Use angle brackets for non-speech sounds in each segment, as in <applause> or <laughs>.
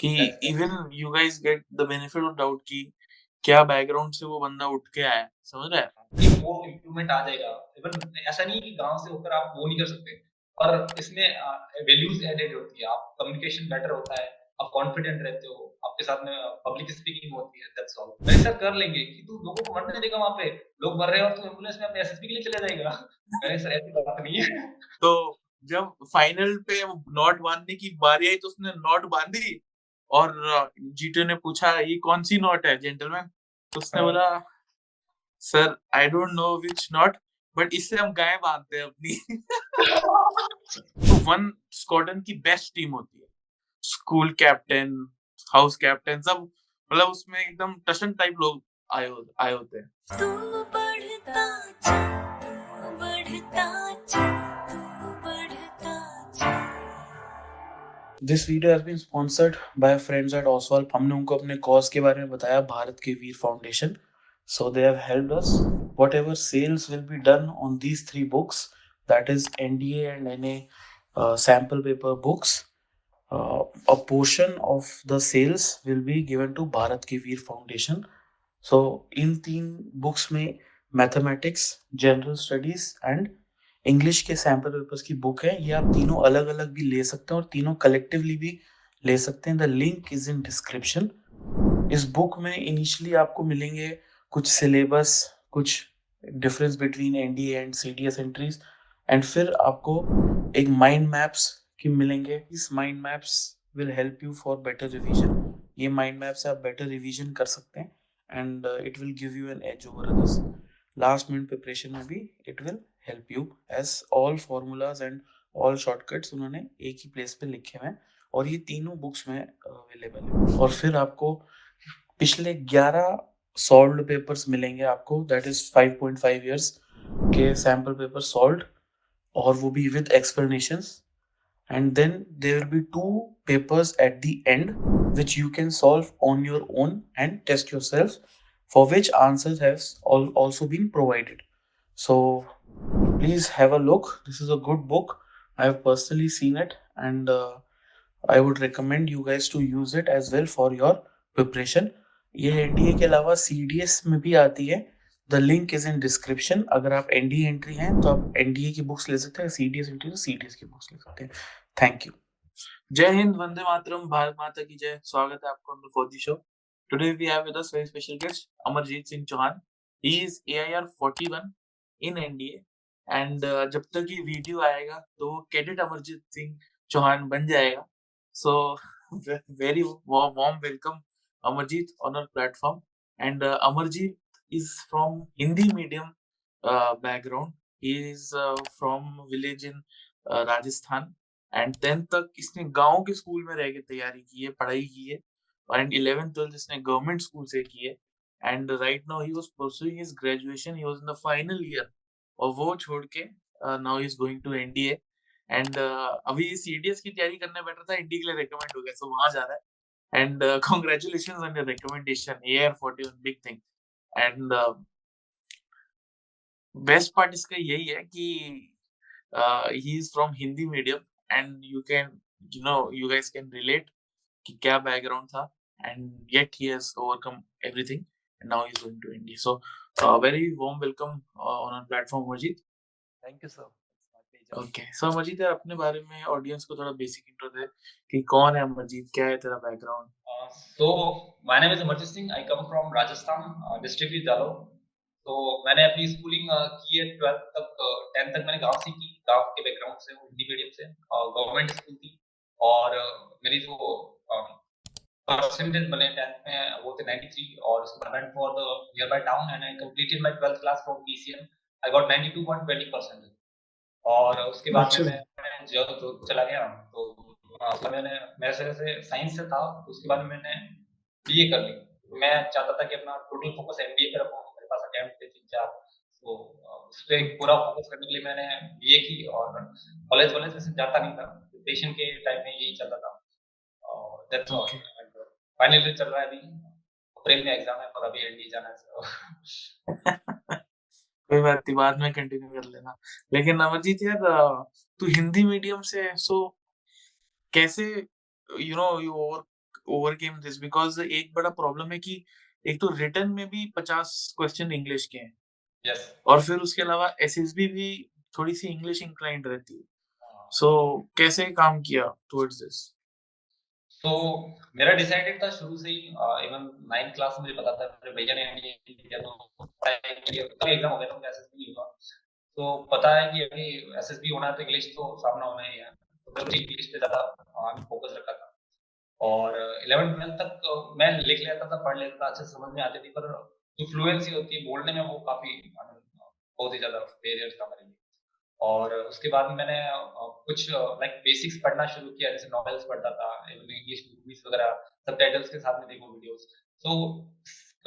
कि even you guys get the benefit of doubt कि क्या बैकग्राउंड से वो बंदा उठ के आया समझ रहा है? वो इम्प्रूवमेंट आ जाएगा। इवन ऐसा नहीं कि गाँव से होकर आप वो नहीं कर सकते। पर इसमें वैल्यूज़ एडेड होती है। आप कम्युनिकेशन बेटर होता है। आप कॉन्फिडेंट रहते हो। आपके साथ में पब्लिक स्पीकिंग होती है। दैट्स ऑल सर कर लेंगे कि तू लोगों को मरने देगा वहाँ पे। लोग मर रहे हैं और तू एंबुलेंस में अपने एसएसपी के लिए चले जाएगा। मैंने सर ऐसी बात नहीं है। तो जब फाइनल पे नॉट बांधने की बारी आई तो उसने नॉट बांधी। और जीटो ने पूछा ये कौन सी नॉट है जेंटलमैन? तो उसने हाँ। बोला sir I don't know which not but इससे हम गाय बांधते हैं अपनी। <laughs> तो वन स्क्वाड्रन की बेस्ट टीम होती है। स्कूल कैप्टन हाउस कैप्टन सब मतलब उसमें एकदम टशन टाइप लोग आए आए होते हैं। This video has been sponsored by friends at Oswal हमने उनको अपने कॉज के बारे में बताया, Bharat ke Veer foundation so they have helped us whatever sales will be done on these three books that is NDA and NA sample paper books a portion of the sales will be given to Bharat ke Veer foundation so इन तीन books में mathematics general studies and English के sample papers की book है, ये आप तीनों अलग अलग भी ले सकते हैं और तीनों कलेक्टिवली भी ले सकते हैं। The link is in description इस बुक में इनिशियली आपको मिलेंगे कुछ सिलेबस कुछ difference between N D and C D S entries and फिर आपको एक माइंड मैप्स की मिलेंगे। इस mind maps will help you for better revision ये माइंड मैप से आप बेटर रिविजन कर सकते हैं and it will give you an edge over others last minute preparation में भी it will help you as all formulas and all shortcuts उन्होंने एक ही प्लेस पे लिखे हुए हैं और ये तीनों बुक्स में अवेलेबल है। और फिर आपको पिछले 11 सॉल्व पेपर्स मिलेंगे आपको दैट इज़ 5.5 इयर्स के सैंपल पेपर सॉल्व और वो भी with explanations and then there will be two papers at the end which you can solve on your own and test yourself. For which answers has also been provided so please have a look this is a good book i have personally seen it and uh, i would recommend you guys to use it as well for your preparation ये NDA के अलावा CDS में भी आती है the link is in description अगर आप NDA entry हैं तो आप एनडीए की बुक्स ले सकते हैं सीडीएस एंट्री तो सीडीएस की बुक्स ले सकते हैं थैंक यू जय हिंद वंदे मातरम भारत माता की जय स्वागत है आपको for the show today we have with us very special guest Amarjeet Singh Chauhan he is AIR 41 in NDA and uh, जब तक ये वीडियो आएगा तो कैडेट अमरजीत सिंह चौहान बन जाएगा. So very warm welcome Amarjeet on our platform and Amarjeet is from Hindi medium background he is from village in Rajasthan and tenth तक इसने गाँव के स्कूल में रह के तैयारी की है पढ़ाई की है. एंड इलेवेंथ ट्वेल्थ इसने गवर्नमेंट स्कूल से की है and right now he was pursuing his graduation he was in the final year और वो छोड़ के now he is going to NDA and अभी सीडीएस की तैयारी करने बैठा था एनडी के लिए रिकमेंड हो गया सो वहाँ जा रहा है and congratulation on your recommendation AIR 41 big thing and best part इसका यही है कि he is from Hindi medium and you can you know you guys can relate कि क्या बैकग्राउंड था। And yet he has overcome everything and now he is going to India so Uh, very warm welcome uh, on our platform, Majid. Thank you, sir. Okay so Majid यार अपने बारे में audience को थोड़ा basic intro दे कि कौन है मजीद क्या है तेरा background so my name is Amarjeet Singh I come from Rajasthan district is Jalore तो मैंने अपनी स्कूलिंग uh, की है 12th तक 10th तक मैंने गाँव से की गाँव के बैकग्राउंड से हिंदी मीडियम से गवर्नमेंट स्कूल थी। और मेरी जो percentage बने 10th में वो थे 93 और उसके बाद for the near town and I completed my 12th class from PCM I got 92.20 percent और उसके बाद अच्छा। मैं जो जो चला गया तो उसका मैंने मेरे से से साइंस से था उसके बाद मैंने बीए कर ली। मैं चाहता था कि अपना टोटल फोकस एमबीए पे रखूँ मेरे पास अटेम्प्ट थे तीन चार तो उस पर पूरा फोकस करने के लिए मैंने बीए की और कॉलेज वॉलेज वैसे जाता नहीं था। पेशेंट के टाइम में यही चलता था। और दैट्स ऑल फाइनल ईयर चल रहा है अभी। अप्रैल में एग्ज़ाम है पर अभी एनडी जाना है <laughs> कोई बात नहीं बाद में कंटिन्यू कर लेना। लेकिन अमरजीत यार तू हिंदी मीडियम से सो कैसे you know you over overcame this because एक बड़ा प्रॉब्लम है कि एक तो रिटर्न में भी पचास क्वेश्चन इंग्लिश के हैं। Yes. और फिर उसके अलावा एसएसबी भी थोड़ी सी इंग्लिश इंक्लाइंड रहती है। सो so, कैसे काम किया टुवर्ड्स दिस तो मेरा डिसाइडेड था शुरू से ही इवन नाइन्थ क्लास में मुझे पता था मेरे भैया ने किया तो एग्ज़ाम हो गया था एसएसबी नहीं हुआ। तो पता है कि अभी एसएसबी होना है तो इंग्लिश तो सामना होना ही है। तो इंग्लिश पे ज़्यादा फोकस रखा था। और इलेवन ट्वेल्थ तक मैं लिख लेता था, पढ़ लेता था, अच्छे समझ में आती थी, पर जो फ्लुएंसी होती है, बोलने में वो काफ़ी बहुत ही ज़्यादा बेरियर था मेरे लिए। और उसके बाद मैंने कुछ लाइक बेसिक्स पढ़ना शुरू किया, जैसे नॉवेल्स पढ़ता था इंग्लिश मूवीज़ वगैरह सब टाइटल्स के साथ में देखो वीडियोस तो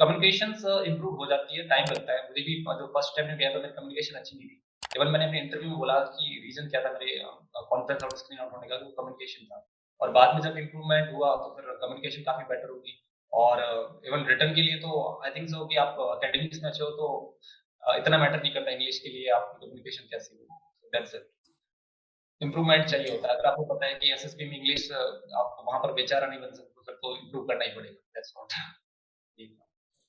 कम्युनिकेशन इंप्रूव हो जाती है टाइम लगता है। मुझे भी जो फ़र्स्ट टाइम में गया था, मेरी कम्युनिकेशन अच्छी नहीं थी। इवन मैंने अपने इंटरव्यू में बोला कि रीजन क्या था मेरे कॉन्फ्रेंस और स्क्रीन आउट होने का कम्युनिकेशन था। और बाद में जब इम्प्रूवमेंट हुआ तो फिर कम्युनिकेशन काफ़ी बेटर होगी। और इवन रिटर्न के लिए तो आई थिंक सो कि आप अकेडमिक्स में अच्छे हो तो इतना मैटर नहीं करता इंग्लिश के लिए आपकी कम्युनिकेशन कैसी हो। दैट्स इट इम्प्रूवमेंट चाहिए होता है। अगर आपको पता है कि एसएसबी में इंग्लिश आप वहाँ पर बेचारा नहीं बन सकते तो इम्प्रूव करना ही पड़ेगा। That's what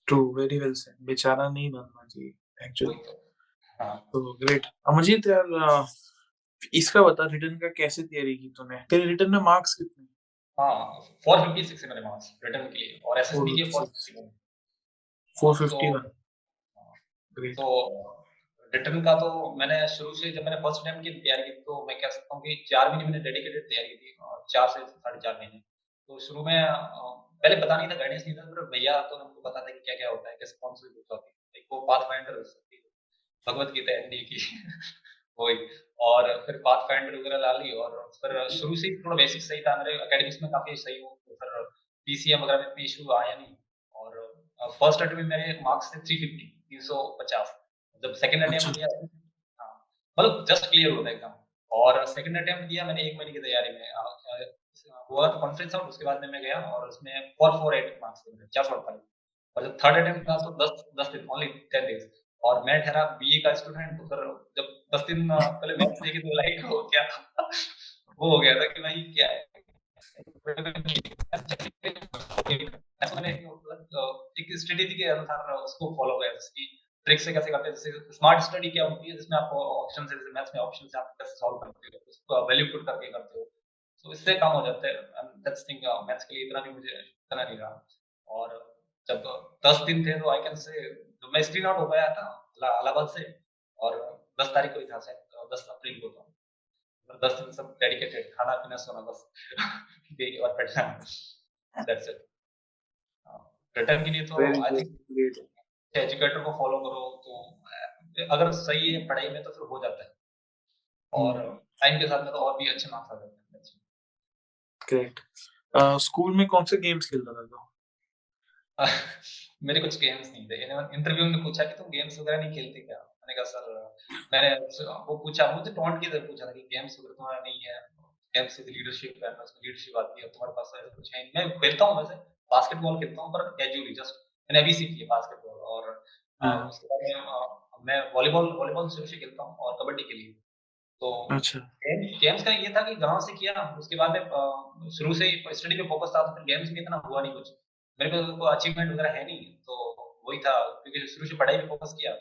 true very well said बेचारा नहीं बनना चाहिए एक्चुअली तो, हाँ। तो ग्रेट अमरजीत यार इसका बता रिटर्न का कैसे तैयारी की तूने? तेरे रिटर्न में मार्क्स कितने? हाँ 456 है मेरे मार्क्स रिटर्न के लिए। और एसएसबी के 451 451 ग्रेट तो रिटर्न का तो मैंने शुरू से जब मैंने फ़र्स्ट टाइम की तैयारी की तो मैं कह सकता हूँ कि चार महीने मैंने डेडिकेटेड तैयारी की चार से साढ़े चार महीने। तो शुरू में पहले पता नहीं था गाइडेंस नहीं था, पर भैया तो हमको पता था कि क्या क्या होता है, कैसे कौन सी बुक होती है। वो पाथ फाइंडर हो सकती है भगवत गीता एनडी की <laughs> वही और फिर पाथ फाइंडर वगैरह ला ली और फिर शुरू से थोड़ा बेसिक सही था, मेरे अकेडमिक्स में काफ़ी सही हूँ। तो फिर पीसीएम वगैरह में इशू आया नहीं। और फ़र्स्ट अटेम्प्ट में मेरे मार्क्स थे थ्री फिफ्टी तीन सौ पचास। जब सेकंड अटेम्प्ट दिया हाँ मतलब जस्ट क्लियर होता है एग्ज़ाम और सेकंड अटेम्प्ट दिया मैंने एक महीने की तैयारी में। हुआ तो कॉन्फ्रेंस आउट उसके बाद में मैं गया और उसमें फोर फोर एट मार्क्स थे चार सौ अड़तालीस और जब थर्ड अटेम्प्ट था तो दस दस दिन ओनली टेन डेज़ और मैं ठहरा बीए का स्टूडेंट तो फिर जब दस दिन पहले मैथ्स देखे तो लाइक हो गया। वो हो गया था कि भाई क्या है? एक स्ट्रेटेजी के अनुसार उसको फॉलो किया जैसे ट्रिक से कैसे करते हैं? जैसे स्मार्ट स्टडी क्या होती है? जिसमें आप ऑप्शन से जैसे मैथ्स में ऑप्शन से आप कैसे सॉल्व करते हो? उसको वैल्यू पुट करके करते हो। तो इससे काम हो जाता है। दैट्स थिंग मैथ्स के लिए इतना भी मुझे इतना नहीं रहा। और जब दस दिन थे तो आई कैन से तो मैं स्क्रीन आउट हो गया था इलाहाबाद से और दस तारीख को ही था शायद दस अप्रैल को था। मतलब दस दिन सब डेडिकेटेड खाना पीना सोना बस <laughs> और पढ़ना दैट्स इट रिटर्न के लिए तो आई थिंक एजुकेटर को फॉलो करो तो अगर सही है पढ़ाई में तो फिर हो जाता है। और टाइम हम्म। के साथ में तो और भी अच्छे मार्क्स आ जाते हैं। ग्रेट स्कूल में कौन से गेम्स खेलता था तो? <laughs> मेरे कुछ गेम्स नहीं थे इंटरव्यू में पूछा कि तुम गेम्स वगैरह नहीं खेलते क्या? मैंने कहा सर मैंने वो पूछा मुझे टोंट की पूछा था कि गेम्स वगैरह तुम्हारा नहीं है? गेम्स से लीडरशिप है उसमें लीडरशिप आती है तुम्हारे पास कुछ है मैं खेलता हूँ वैसे बास्केटबॉल खेलता हूँ पर कैजुअली जस्ट मैंने अभी सीखी है बास्केटबॉल और हाँ। उसके बाद में मैं वॉलीबॉल वॉलीबॉल शुरू से खेलता हूँ और कबड्डी के लिए। तो अच्छा। गेम्स का ये था कि गाँव से किया उसके बाद में शुरू से स्टडी पे फोकस था तो फिर गेम्स में इतना हुआ नहीं कुछ। मेरे को कोई अचीवमेंट वगैरह है नहीं तो वही था क्योंकि शुरू से पढ़ाई पे फोकस किया।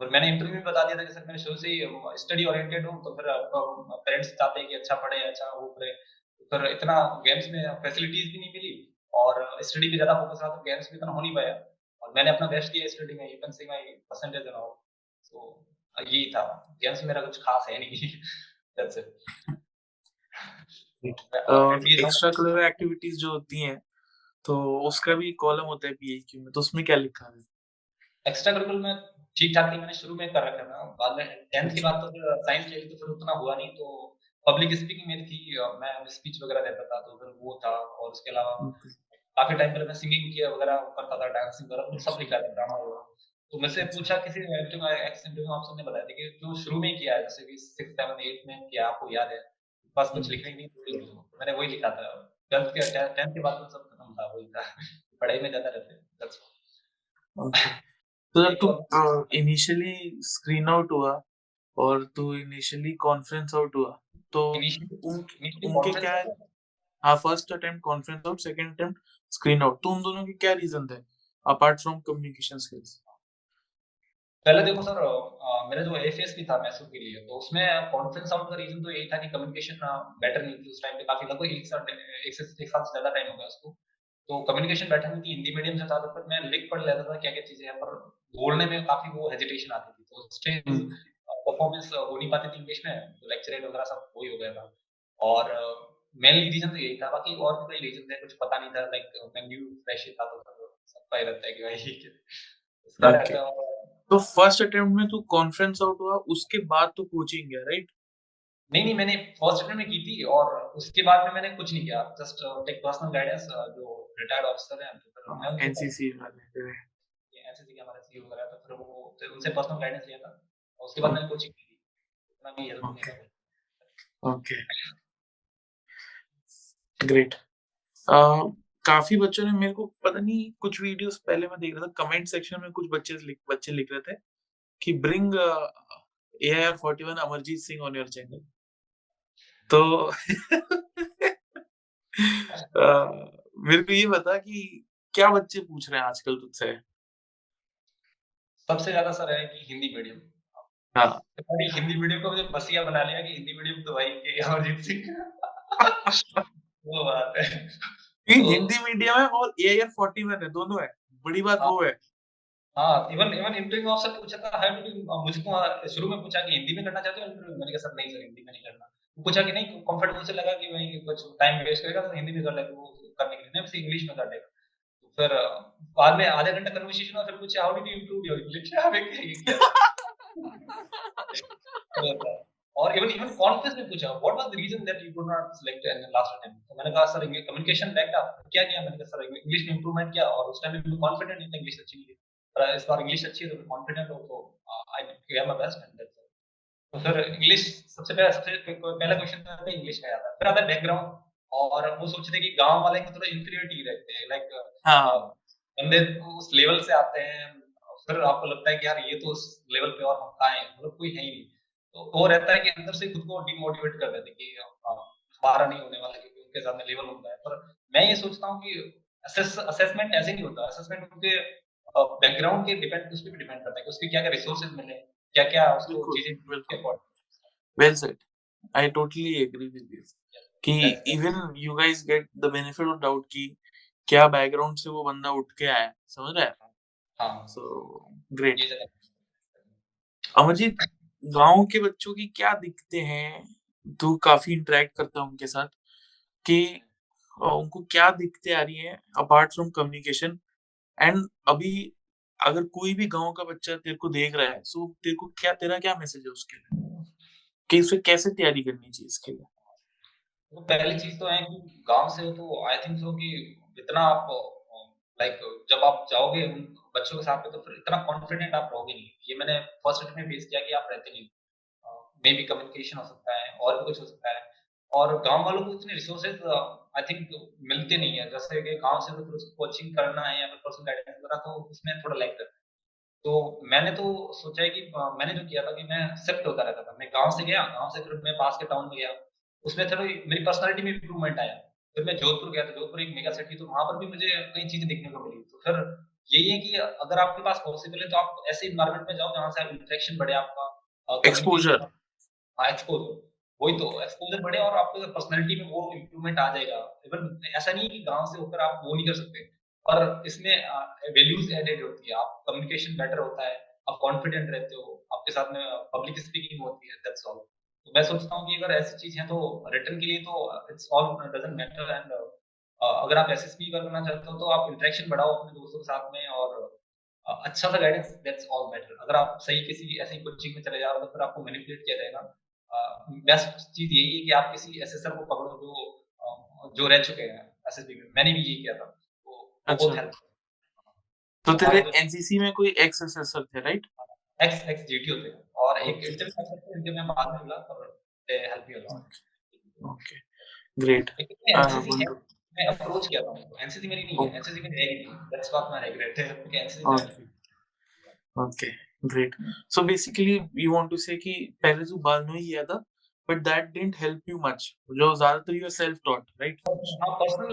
फिर मैंने इंटरव्यू में बता दिया था कि सर मैंने शुरू से ही स्टडी ओरिएंटेड हूँ तो फिर पेरेंट्स चाहते हैं कि अच्छा पढ़े अच्छा वो करे। फिर इतना गेम्स में फैसिलिटीज़ भी नहीं मिली। और स्टडी पे ज़्यादा फोकस रहा तो गेम्स में इतना हो नहीं पाया। और मैंने अपना बेस्ट दिया स्टडी में you can see my percentage and all so यही था। गेम्स मेरा कुछ खास है नहीं। That's it extra curricular activities जो होती हैं तो उसका भी कॉलम होता है पीएचक्यू में तो उसमें क्या लिखा है? एक्स्ट्रा करिकुलर में ठीक ठाक थी मैंने शुरू में कर रखा था। बाद में 10th के बाद तो साइंस ले ली तो फिर उतना हुआ नहीं तो पब्लिक स्पीकिंग मेरी थी मैं स्पीच वगैरह देता था तो फिर वो था, और उसके अलावा काफ़ी टाइम पहले मैं सिंगिंग किया वगैरह करता था डांसिंग वगैरह सब लिखा था ड्रामा वगैरह तो मुझसे पूछा किसी एक्सेंट में आप सबने बताया था कि जो शुरू में किया है, जैसे कि सिक्स सेवन एट में किया, आपको याद है? बस कुछ लिखने नहीं तो मैंने वही लिखा था। ट्वेल्थ के टेंथ के बाद तो सब खत्म था, वही था। पढ़ाई में ज़्यादा रहते तो जब तू इनिशियली स्क्रीन आउट हुआ, और तू इनिशियली कॉन्फ्रेंस आउट हुआ तो उनके क्या है हाँ first attempt conference out second attempt screen out तो उन दोनों के क्या रीजन थे अपार्ट फ्रॉम कम्युनिकेशन स्किल्स पहले देखो सर मेरा जो एफएस भी था मैसूर के लिए तो उसमें कॉन्फ्रेंस आउट का रीजन तो यही था कि कम्युनिकेशन बेटर नहीं थी उस टाइम पे। काफ़ी लगभग एक साल एक से एक साल से ज़्यादा टाइम हो गया उसको। तो कम्युनिकेशन बेटर नहीं थी हिंदी मीडियम से था तो मैं लिख पढ़ लेता था क्या क्या चीज़ें हैं पर बोलने में काफ़ी वो हेजिटेशन आती थी। तो उससे परफॉर्मेंस हो नहीं पाती थी इंग्लिश में तो लेक्चर वगैरह सब वही हो गया था। और मेनली रीजन तो यही था बाकी और भी कोई रीजन थे कुछ पता नहीं था लाइक मैं न्यू फ्रेश था तो सबका ही रहता है कि भाई रहता तो फ़र्स्ट अटेम्प्ट में तू कॉन्फ्रेंस आउट हुआ उसके बाद तो कोचिंग गया राइट नहीं नहीं मैंने फ़र्स्ट अटेम्प्ट में की थी और उसके बाद में मैंने कुछ नहीं किया जस्ट टेक पर्सनल गाइडेंस जो रिटायर्ड ऑफिसर हैं एनसीसी वाले एनसीसी के हमारे सीईओ वगैरह तो फिर वो उनसे पर्सनल गाइडेंस लिया था। और उसके बाद मैंने कोचिंग की। थी उतना भी हेल्प नहीं ओके ग्रेट काफ़ी बच्चों ने मेरे को पता नहीं कुछ वीडियोस पहले मैं देख रहा था कमेंट सेक्शन में कुछ बच्चे लिख बच्चे लिख रहे थे कि bring A I R forty one Amarjeet Singh on your channel तो <laughs> uh, मेरे को ये बता कि क्या बच्चे पूछ रहे हैं आजकल तुझसे? सबसे ज़्यादा सर है कि हिंदी मीडियम हाँ। हिंदी मीडियम को बसिया बना लिया कि हिंदी मीडियम तो भाई अमरजीत सिंह <laughs> वो बात है। तो, हिंदी मीडियम है और A I R forty one है दोनों है। बड़ी बात हाँ, वो है। हाँ इवन इवन इंटरव्यू ऑफिसर पूछा था डू मुझको शुरू में पूछा कि हिंदी में करना चाहते हो इंटरव्यू मैंने कहा सर नहीं सर हिंदी में नहीं करना? पूछा कि नहीं कंफर्टेबल से लगा कि भाई कुछ टाइम वेस्ट करेगा तो हिंदी में कर लेगा वो करने के लिए। नहीं इंग्लिश में कर लेगा तो फिर बाद में आधा घंटा कन्वर्सेशन हुआ फिर पूछा how did you improve your English <laughs> और इवन इवन कॉन्फ्रेंस में पूछा what was the reason that you could not select in last attempt तो मैंने कहा सर कम्युनिकेशन बैक था क्या किया? मैंने कहा सर इंग्लिश में इंप्रूवमेंट किया और उस टाइम में कॉन्फिडेंट नहीं था इंग्लिश अच्छी नहीं पर इस बार इंग्लिश अच्छी है तो कॉन्फिडेंट हो तो I give my best and that's तो फिर इंग्लिश सबसे पहला सबसे पहला क्वेश्चन था इंग्लिश का आता फिर आता बैकग्राउंड और वो सोचते थे कि गाँव वाले को थोड़ा इंफीरियरिटी रहते हैं लाइक हाँ। बंदे उस लेवल से आते हैं फिर आपको लगता है कि यार ये तो उस लेवल पे और हम कहाँ हैं? मतलब कोई है ही नहीं। तो वो रहता है कि अंदर से खुद को डिमोटिवेट कर देते कि हमारा नहीं होने वाला क्योंकि उनके सामने लेवल होता है। पर मैं ये सोचता हूँ कि असेसमेंट ऐसे नहीं होता। असेसमेंट उनके बैकग्राउंड के डिपेंड उस पर भी डिपेंड करता है कि उसके क्या क्या रिसोर्सेज मिले क्या क्या उसको चीज़ें well said I totally agree with you कि even you guys get the benefit of doubt कि क्या बैकग्राउंड से वो बंदा उठ के आया समझ रहा है हाँ? सो ग्रेट अमरजीत गाँव के बच्चों की क्या दिक्कतें हैं? तो काफ़ी इंटरेक्ट करता हूँ उनके साथ कि उनको क्या दिक्कतें आ रही हैं अपार्ट फ्रॉम कम्युनिकेशन एंड अभी अगर कोई भी गाँव का बच्चा तेरे को देख रहा है सो तेरे को क्या तेरा क्या मैसेज है उसके लिए? कि उसे कैसे तैयारी करनी चाहिए इसके लिए? तो पहली चीज़ तो है कि गाँव से तो आई थिंक सो कि इतना आप लाइक जब आप जाओगे बच्चों के साथ में तो फिर इतना कॉन्फिडेंट आप रहोगे नहीं। ये मैंने फ़र्स्ट ईयर में बेस किया कि आप रहते नहीं मे बी कम्युनिकेशन हो सकता है, और भी कुछ हो सकता है। और गाँव वालों को इतने रिसोर्सेज आई थिंक मिलते नहीं है। जैसे कि गाँव से तो फिर उसको कोचिंग करना है या फिर पर्सनल गाइडेंस वगैरह तो उसमें थोड़ा लाइक करता है। तो मैंने तो सोचा है कि मैंने जो किया था कि मैं शिफ्ट होता रहता था। मैं गाँव से गया, गाँव से फिर मैं पास के टाउन में गया। उसमें थोड़ी मेरी पर्सनालिटी में इंप्रूवमेंट आया। फिर मैं जोधपुर गया था जोधपुर एक मेगा सिटी तो वहाँ पर भी मुझे कई चीज़ें देखने को मिली। तो फिर यही है कि अगर आपके पास पॉसिबल है तो आप ऐसे इन्वायरमेंट में जाओ जहाँ से आप इंटरेक्शन बढ़े आपका एक्सपोजर हाँ एक्सपोजर वही तो एक्सपोजर बढ़े और आपको पर्सनैलिटी में वो इम्प्रूवमेंट आ जाएगा। इवन ऐसा नहीं है कि गाँव से होकर आप वो नहीं कर सकते पर इसमें वैल्यूज़ एडेड होती है। आप कम्युनिकेशन बेटर होता है आप कॉन्फिडेंट रहते हो आपके साथ में पब्लिक स्पीकिंग होती है दैट्स ऑल तो मैं सोचता हूँ कि अगर ऐसी चीज़ है तो रिटर्न के लिए तो it's all doesn't matter and अगर आप एस एस पी करना चाहते हो तो आप इंटरेक्शन बढ़ाओ अपने दोस्तों के साथ में और अच्छा सा गाइडेंस दैट्स ऑल मैटर अगर आप सही किसी ऐसी कोचिंग में चले जाओ तो फिर आपको मैनिपुलेट किया जाएगा। बेस्ट चीज़ यही है कि आप किसी एसएसआर को पकड़ो जो जो रह चुके हैं एसएसबी में। मैंने भी यही किया था। तो अच्छा। तो तेरे एनसीसी में कोई एक्स एसएसआर थे राइट एक्स एक्स जीटीओ थे। और एक इंटरव्यू इनके में बाद में मिला they help a lot okay great मैं अप्रोच किया था उनको। एनसीसी मेरी नहीं है। एनसीसी में है नहीं। दैट्स व्हाट माय रिग्रेट है। कि NCC okay great so basically you want to say कि पहले जो बाल नहीं किया था but that didn't help you much जो ज़्यादातर you self taught right? हाँ पर्सनल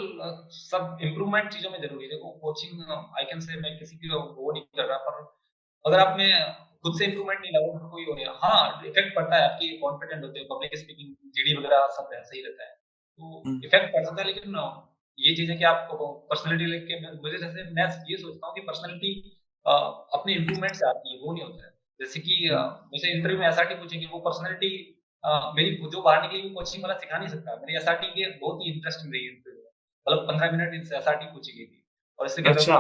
सब इम्प्रूवमेंट चीज़ों में ज़रूरी है। देखो कोचिंग आई कैन से मैं किसी की वो नहीं कर रहा पर अगर आप में खुद से इम्प्रूवमेंट नहीं लगा तो कोई हो नहीं। हाँ इफ़ेक्ट पड़ता है आपकी कॉन्फिडेंट होते हैं पब्लिक स्पीकिंग जीडी वगैरह सब सही रहता है। तो इफ़ेक्ट पड़ सकता है लेकिन ये चीज़ है कि आप पर्सनैलिटी लेके मुझे जैसे मैं ये सोचता हूँ कि पर्सनैलिटी अपने इम्प्रूवमेंट से आती है वो नहीं होता है। जैसे कि मुझे इंटरव्यू में एसआरटी पूछेंगे वो पर्सनैलिटी मेरी जो बाहर निकली वो कोचिंग वाला सिखा नहीं सकता। मेरी एसआरटी के बहुत ही इंटरेस्टिंग रही इंटरव्यू मतलब पंद्रह मिनट इनसे एसआरटी पूछी गई थी। और इससे अच्छा।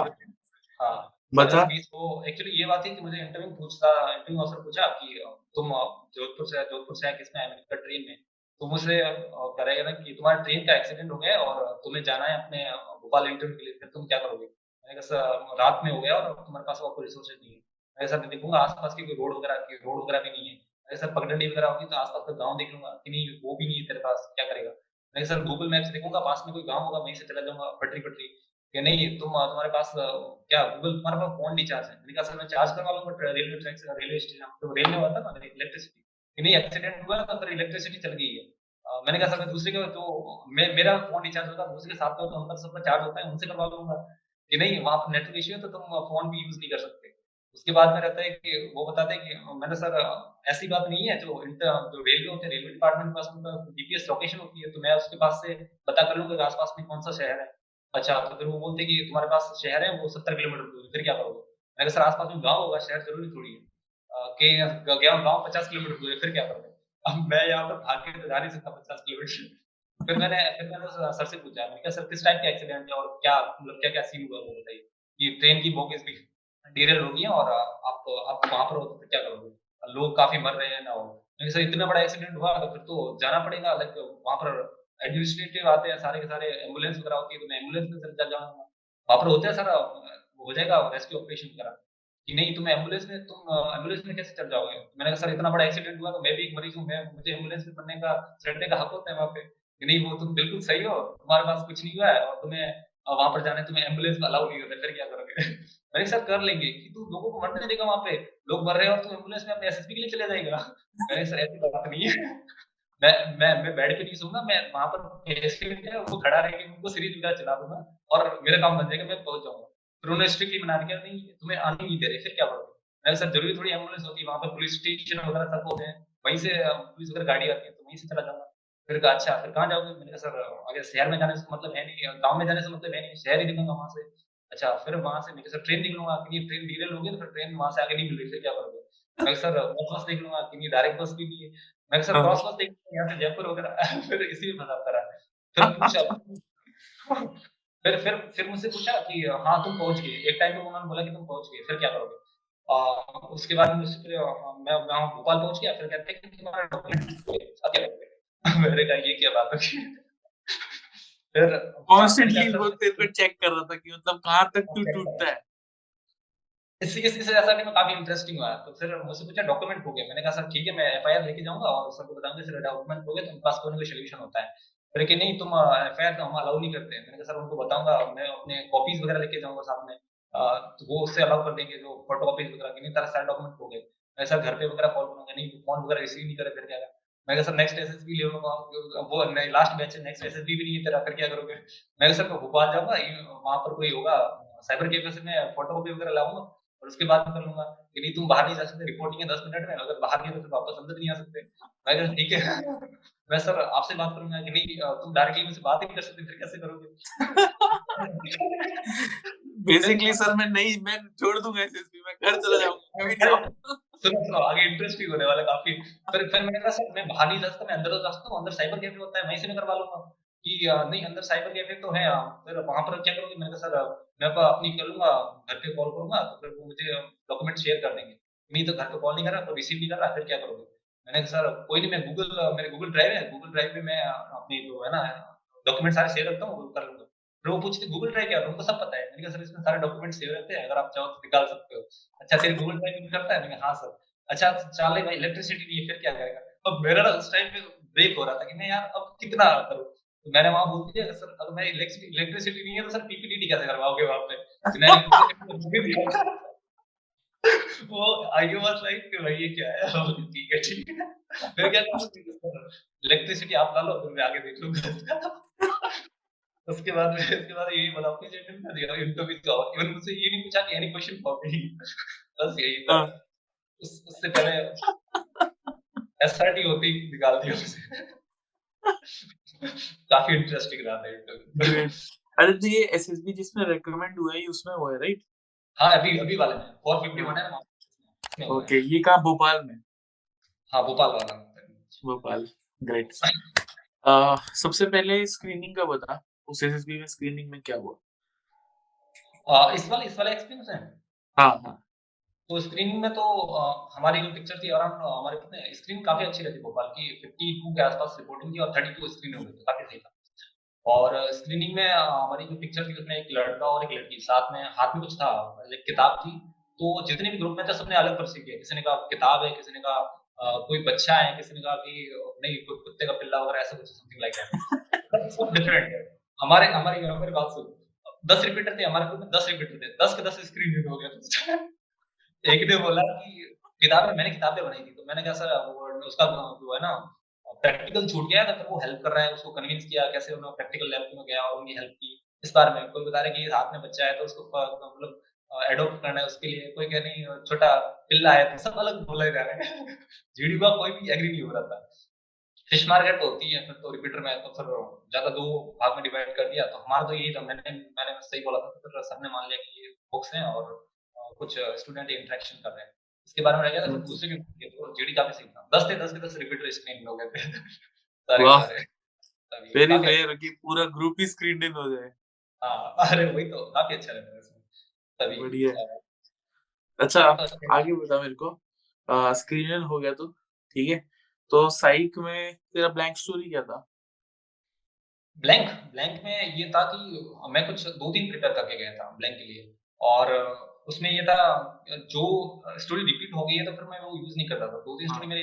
हाँ बता। वो एक्चुअली ये बात है कि मुझे इंटरव्यू पूछता इंटरव्यू ऑफिसर पूछा कि तुम जोधपुर से जोधपुर से किसमें है ट्रेन में। तो मुझसे करेगा ना कि तुम्हारा ट्रेन का एक्सीडेंट हो गया और तुम्हें जाना है अपने भोपाल इंटरव्यू के लिए, फिर तुम क्या करोगे? मैंने कहा, सर रात में हो गया और तुम्हारे पास कोई रिसोर्सेज नहीं है। मैंने सर देखूँगा, आसपास की कोई रोड वगैरह, की रोड वगैरह भी नहीं है। अरे सर, पगडंडी वगैरह होगी तो आसपास का गाँव देख लूँगा कि नहीं, वो भी नहीं है तेरे पास, क्या करेगा? नहीं सर गूगल मैप से देखूँगा, पास में कोई गाँव होगा, वहीं से चला जाऊँगा, पटरी पटरी। कि नहीं, तुम तुम्हारे पास क्या गूगल तुम्हारे पास फ़ोन रिचार्ज है? मैंने कहा, सर, मैं चार्ज करवा लूँगा रेलवे ट्रैक से रेलवे स्टेशन तो रेल में होता ना इलेक्ट्रिसिटी नहीं एक्सीडेंट हुआ तो फिर इलेक्ट्रिसिटी चल गई है। मैंने कहा, सर मैं दूसरे के तो मैं, मेरा फ़ोन रिचार्ज होता, दूसरे के साथ में तो उनका सबका चार्ज होता है, उनसे करवा लूँगा कि नहीं, वहाँ पर नेटवर्क इश्यू है तो तुम फ़ोन भी यूज़ नहीं कर सकते। उसके बाद में रहता है कि वो बताते हैं कि मैंने, सर, ऐसी बात नहीं है, जो इंटर जो रेलवे होते हैं रेलवे डिपार्टमेंट के पास उनका जीपीएस लोकेशन होती है तो मैं उसके पास से पता कर लूँगा आसपास में कौन सा शहर है। अच्छा तो फिर वो बोलते हैं कि, तुम्हारे पास शहर है, वो सत्तर किलोमीटर दूर फिर क्या करोगे? मैंने सर, आसपास में गाँव होगा, शहर ज़रूरी थोड़ी है। कि गया गाँव पचास किलोमीटर दूर है, फिर क्या करोगे अब मैं यहाँ पर भाग के तो जा नहीं सकता पचास किलोमीटर। फिर मैंने फिर मैंने सर से पूछा, मैंने कहा, सर, किस टाइप का एक्सीडेंट है और क्या मतलब क्या क्या सीन हुआ? वो बताइए कि ट्रेन की बोगीज भी डीरेल होगी है और आप आप वहाँ पर हो तो क्या करोगे? लोग काफ़ी मर रहे हैं ना हो सर, इतना बड़ा एक्सीडेंट हुआ तो फिर तो जाना पड़ेगा, लाइक वहाँ पर एडमिनिस्ट्रेटिव आते हैं, सारे के सारे एंबुलेंस वगैरह होती है तो मैं एंबुलेंस में चल जाऊँगा। वहाँ पर होते हैं सर हो जाएगा रेस्क्यू ऑपरेशन वगैरह कि नहीं, तुम एंबुलेंस में, तुम एंबुलेंस में कैसे चल जाओगे? मैंने कहा, सर, इतना बड़ा एक्सीडेंट हुआ तो मैं भी एक मरीज़ हूँ, मैं, मुझे एंबुलेंस में बनने का, चढ़ने का हक होता है वहाँ पे। कि नहीं, वो तुम बिल्कुल सही हो, तुम्हारे पास कुछ नहीं हुआ है और तुम्हें वहाँ पर जाने तुम्हें एंबुलेंस अलाउ नहीं होता फिर क्या करोगे? <laughs> मैंने सर, कर लेंगे, कि तू लोगों को मरने देगा वहाँ पे, लोग मर रहे हैं और तू एंबुलेंस में अपने एसएसपी के लिए चले जाएगा। <laughs> मैंने सर, ऐसी बात नहीं है। <laughs> मैं मैं मैं बेड पे नहीं सोऊँगा, मैं वहाँ पर है, वो खड़ा रहेगा उनको सीरीज़ वगैरह चला दूँगा और मेरा काम बन जाएगा, मैं पहुँच जाऊँगा। उन्होंने स्ट्रिक्टली मना दिया नहीं तुम्हें आने नहीं दे रहे फिर क्या करोगे? मैंने सर ज़रूरी थोड़ी एंबुलेंस होती है वहाँ पर पुलिस स्टेशन वगैरह सब होते हैं वहीं से पुलिस वगैरह गाड़ी आती है तो वहीं से चला जाऊँगा। फिर कहा अच्छा फिर कहाँ जाओगे? मैंने कहा सर अगर शहर में जाने से मतलब है नहीं गाँव में जाने से मतलब है नहीं शहर ही दिखूँगा वहाँ से। अच्छा फिर वहाँ से मैं सर ट्रेन देख लूँगा कि ट्रेन डीलर होगी तो फिर ट्रेन वहाँ से आगे नहीं मिल रही फिर क्या करोगे? मैं सर बस देख लूँगा कि डायरेक्ट बस भी नहीं है। मैं सर क्रॉस बस देख लूँगा यहाँ से जयपुर वगैरह <laughs> फिर इसी में फंसा करा फिर <laughs> पूछा फिर फिर फिर मुझसे पूछा कि हाँ तुम पहुँच गए। एक टाइम पे उन्होंने बोला कि तुम पहुँच गए फिर क्या करोगे? आ, उसके बाद मुझसे फिर मैं वहाँ भोपाल पहुँच गया फिर कहते हैं कि तुम्हारा डॉक्यूमेंट क्या <laughs> मैंने कहा ये क्या बात है <laughs> फिर कॉन्स्टेंटली वो तेरे को चेक कर रहा था कि मतलब कहाँ तक तू टूटता है। इसी इसी से ऐसा में काफ़ी इंटरेस्टिंग हुआ। तो फिर मुझसे पूछा डॉक्यूमेंट हो गया? मैंने कहा सर ठीक है मैं एफआईआर लेके जाऊँगा और सबको बताऊँगा सर डॉक्यूमेंट हो गया तो पास कोई ना कोई सोल्यूशन होता है। फिर कि नहीं, तुम एफआईआर तो हम अलाउ नहीं करते। मैंने कहा, सर, उनको बताऊँगा, मैं अपने कॉपीज वगैरह लेके जाऊँगा साथ में। तो वो उससे अलाउ कर देंगे, जो फ़ोटो कॉपीज वगैरह, की नहीं तरह सारे डॉक्यूमेंट हो गए। मैं, सर, घर पे वगैरह कॉल करूँगा। नहीं फ़ोन वगैरह रिसीव नहीं करे फिर क्या मैं सर नेक्स्ट एसएसबी ले लूँगा वो लास्ट बैच है नेक्स्ट एसएसबी भी नहीं है तेरा, फिर क्या करोगे? मैं सर भोपाल जाऊँगा वहाँ पर कोई होगा साइबर कैफ़े से मैं फ़ोटो कॉपी वगैरह लाऊँगा और उसके बाद कर लूँगा कि नहीं तुम बाहर नहीं जा सकते रिपोर्टिंग है दस मिनट में अगर बाहर गए तो वापस अंदर नहीं आ सकते। मैं कहा ठीक है। <laughs> मैं सर आपसे बात करूँगा कि नहीं तुम डायरेक्टली मुझसे बात ही नहीं कर सकते फिर कैसे करोगे? <laughs> बेसिकली सर मैं नहीं मैं छोड़ दूँगा एसएसबी मैं घर चला जाऊँगा <laughs> सुनो सुनो आगे इंटरेस्टिंग होने वाला काफ़ी। फिर फिर मैंने कहा सर मैं बाहर नहीं जा सकता मैं अंदर तो जा सकता हूँ अंदर साइबर कैफ़े होता है वहीं से मैं करवा लूँगा। कि नहीं अंदर साइबर कैफ़े तो है फिर वहाँ पर क्या करोगे? मैंने कहा सर मैं अपनी कर लूँगा घर पे कॉल करूँगा तो फिर वो मुझे डॉक्यूमेंट शेयर कर देंगे। नहीं तो घर पे कॉल नहीं कर रहा तो रिसीव नहीं कर रहा, फिर क्या करोगे? मैंने कहा, सर, कोई नहीं, मैं गूगल मेरे गूगल ड्राइव है गूगल ड्राइव पे मैं अपनी जो है ना डॉक्यूमेंट सारे शेयर करता हूँ कर लूँगा। फिर वो पूछते गूगल ड्राइव क्या उनको सब पता है। मैंने कहा, सर, इसमें सारे डॉक्यूमेंट सेव रहते हैं, अगर आप चाहो तो निकाल सकते हो। अच्छा तेरे गूगल ड्राइव करता है? मैंने हाँ सर। अच्छा चल भाई इलेक्ट्रिसिटी नहीं है फिर क्या करेगा? अब मेरा उस टाइम पे ब्रेक हो रहा था कि मैं यार अब कितना करूँ? तो मैंने वहाँ बोल दिया सर अगर मैं इलेक्ट्रिसिटी नहीं है तो सर पीपीटी कैसे करवाओगे वहाँ पे? <laughs> वो आई वाज लाइक कि भाई ये क्या है? <laughs> ठीक है ठीक है। फिर क्या इलेक्ट्रिसिटी आप ला लो फिर मैं आगे देख लूँगा। <laughs> उसके बाद में उसके बाद यही बोला अपनी जेंडर में दिया इंटरव्यू का इवन मुझसे ये नहीं पूछा कि एनी क्वेश्चन फॉर मी बस यही था। हाँ। उस, उससे पहले एसआरटी होती निकाल दिया उसे। काफ़ी इंटरेस्टिंग रहा था इंटरव्यू <laughs> अरे तो ये एसएसबी जिसमें रिकमेंड हुआ है उसमें वो है राइट हाँ अभी अभी वाले में 451 है ओके ये कहाँ भोपाल में? हाँ भोपाल वाला। भोपाल ग्रेट uh, <laughs> सबसे पहले स्क्रीनिंग का बता उस एसएसबी में स्क्रीनिंग में क्या हुआ? आ, इस वाले इस वाले एक्सपीरियंस है? हाँ हाँ। तो स्क्रीनिंग में तो हमारी जो पिक्चर थी अराउंड हमारे कितने स्क्रीन काफ़ी अच्छी रहती भोपाल की। 52 के आसपास रिपोर्टिंग थी और 32 स्क्रीन हो गई काफ़ी सही था। और स्क्रीनिंग में हमारी जो पिक्चर थी उसमें एक लड़का और एक लड़की साथ में हाथ में कुछ था एक किताब थी। तो जितने भी ग्रुप में थे सबने अलग पर किया किसी ने कहा किताब है किसी ने कहा कोई बच्चा है किसी ने कहा कि नहीं कोई कुत्ते का पिल्ला वगैरह ऐसा कुछ समथिंग लाइक दैट सब डिफरेंट है। हमारे हमारे यहाँ पर बात सुन। दस रिपीटर थे हमारे ग्रुप में दस रिपीटर थे। दस के दस स्क्रीन हो गया। एक ने बोला कि किताबें, मैंने किताबें बनाई थी तो मैंने कहा, सर वो उसका जो है ना प्रैक्टिकल छूट गया तो फिर वो हेल्प कर रहा है, उसको कन्विंस किया, कैसे उन्होंने प्रैक्टिकल लैब में गया और उनकी हेल्प की इस बार में? कोई बता रहे कि हाथ में बच्चा है तो उसको मतलब एडोप्ट करना है उसके लिए। कोई कह नहीं छोटा पिल्ला है तो सब अलग बोले जा रहे हैं। जीडी का कोई भी एग्री नहीं हो रहा था। फ़िश मार्केट तो होती है, फिर तो रिपीटर में तो फिर ज़्यादा दो भाग में डिवाइड कर दिया तो हमारा तो यही था। मैंने मैंने सही बोला था तो फिर सबने मान लिया कि ये बुक्स हैं और कुछ स्टूडेंट इंटरेक्शन कर रहे हैं। इसके बारे में रह गया था दूसरे भी तो जीडी काफ़ी सही था। दस थे दस के दस रिपीटर स्क्रीन हो गए थे सारे वेरी रेयर कि पूरा ग्रुप ही स्क्रीन इन हो जाए। हाँ अरे वही तो काफ़ी अच्छा लग है इसमें तभी बढ़िया। अच्छा आगे बता मेरे को। स्क्रीन इन हो गया तो ठीक है? तो साइक में तेरा ब्लैंक स्टोरी क्या था? ब्लैंक ब्लैंक में ये था कि मैं कुछ दो तीन प्रिपेयर करके गया था ब्लैंक के लिए। और उसमें ये था जो स्टोरी रिपीट हो गई है तो फिर मैं वो यूज़ नहीं करता था। दो तीन स्टोरी मेरे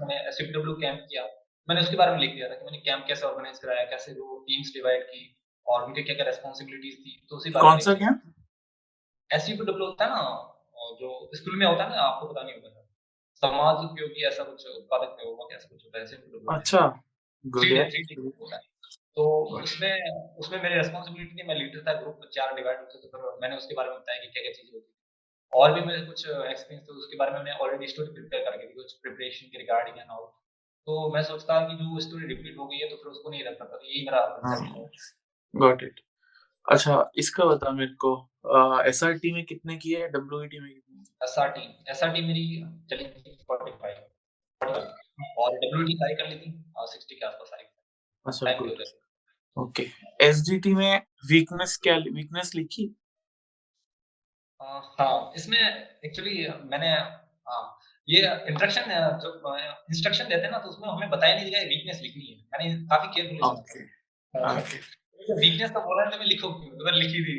मैंने एसएफडब्ल्यू कैंप किया। मैंने उसके बारे में लिख दिया था कि मैंने कैंप कैसे ऑर्गेनाइज कराया कैसे वो टीम्स डिवाइड की और उनके क्या क्या रेस्पॉन्सिबिलिटीज थी तो उसी कौन सा कैंप एसयूपीडब्ल्यू होता है ना जो स्कूल में होता है ना आपको पता नहीं होगा। समाज उपयोगी ऐसा कुछ उत्पादक में होगा ऐसा कुछ होता है अच्छा तो उसमें उसमें मेरी रिस्पांसिबिलिटी थी मैं लीडर था ग्रुप चार डिवाइड होते थे तो मैंने उसके बारे में बताया कि क्या क्या चीज़ें होती और भी मेरे कुछ एक्सपीरियंस थे उसके बारे में मैं ऑलरेडी स्टोरी प्रिपेयर करके थी कुछ प्रिपरेशन के रिगार्डिंग एंड ऑल तो मैं सोचता कि जो स्टोरी रिपीट हो गई है तो फिर उसको नहीं रखता था यही मेरा गॉट इट अच्छा इसका बता मेरे को एसआरटी में कितने किए हैं डब्ल्यूईटी में कितने एसआरटी एसआरटी मेरी चली थी 45 और डब्ल्यूईटी सारी कर ली थी 60 के आसपास सारी अच्छा ओके। एसजीटी में वीकनेस क्या वीकनेस लिखी? हाँ इसमें एक्चुअली मैंने हाँ ये इंस्ट्रक्शन जब इंस्ट्रक्शन देते हैं ना तो उसमें हमें बताया नहीं दिया वीकनेस लिखनी है। मैंने काफ़ी केयरफुली वीकनेस तो बोला है मैं लिखो अगर लिखी थी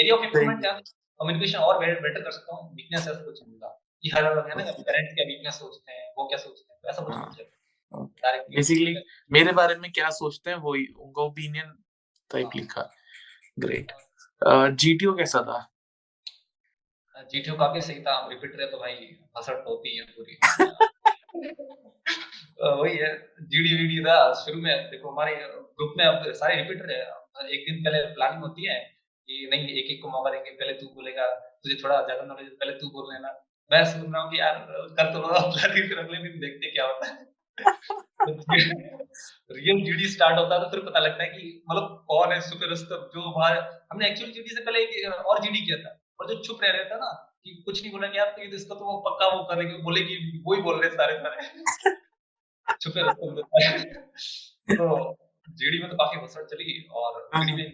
एरिया ऑफ़ इंप्रूवमेंट क्या? कम्युनिकेशन और बेटर कर सकता हूँ। वीकनेस ऐसा कुछ था। कि हर है ना पेरेंट्स क्या वीकनेस सोचते हैं वो क्या सोचते हैं तो ऐसा कुछ नहीं बेसिकली मेरे बारे में क्या सोचते हैं वही उनका ओपिनियन टाइप हाँ। लिखा। ग्रेट जीटीओ कैसा था? जीटीओ काफ़ी सही था। हम रिपीट रहे तो भाई हसट होती है पूरी। <laughs> वही है जीडी वीडी था शुरू में। देखो हमारे ग्रुप में अब सारे रिपीटर है एक दिन पहले प्लानिंग होती है कि नहीं एक एक को मौका देंगे पहले तू बोलेगा तुझे थोड़ा ज़्यादा नॉलेज पहले तू बोल लेना। मैं सुन रहा हूँ कि यार कर तो रहा <laughs> फिर अगले दिन देखते क्या होता है। रियल जीडी स्टार्ट होता है तो फिर पता लगता है कि मतलब कौन है सुपर रुस्तम जो हमारे हमने एक्चुअल जीडी से पहले एक और जीडी किया था। और जो चुप रह रहा था ना कि कुछ नहीं बोलेंगे आप तो इसका तो वो पक्का वो करेंगे बोलेगी वो ही बोल रहे सारे सारे। <laughs> छुपे तो जीडी <laughs> में तो काफ़ी बसर चली और जीडी हाँ। में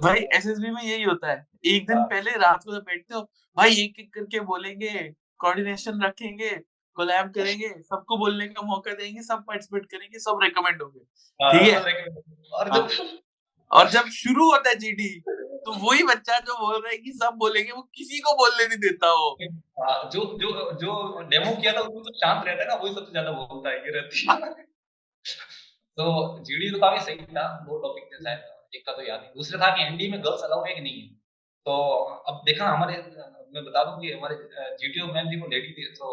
भाई एसएसबी में यही होता है। एक दिन हाँ। पहले रात को जब बैठते हो भाई एक एक करके बोलेंगे कोऑर्डिनेशन रखेंगे कोलैब करेंगे सबको बोलने का मौका देंगे सब पार्टिसिपेट करेंगे सब रेकमेंड होंगे। हाँ, ठीक है? और जब और जब शुरू होता है जीडी तो वही बच्चा जो बोल रहा है कि सब बोलेंगे वो किसी को बोलने नहीं देता वो। हाँ, जो जो जो डेमो किया था उसको तो शांत रहता है ना वही सबसे ज़्यादा बोलता है ये रहती है। तो जीडी तो काफ़ी सही था दो टॉपिक थे शायद एक का तो याद नहीं। दूसरा था कि एनडी में गर्ल्स अलाउ है कि नहीं है? तो अब देखा हमारे मैं बता दूँ कि हमारे जीटीओ मैम जी वो लेडी थी तो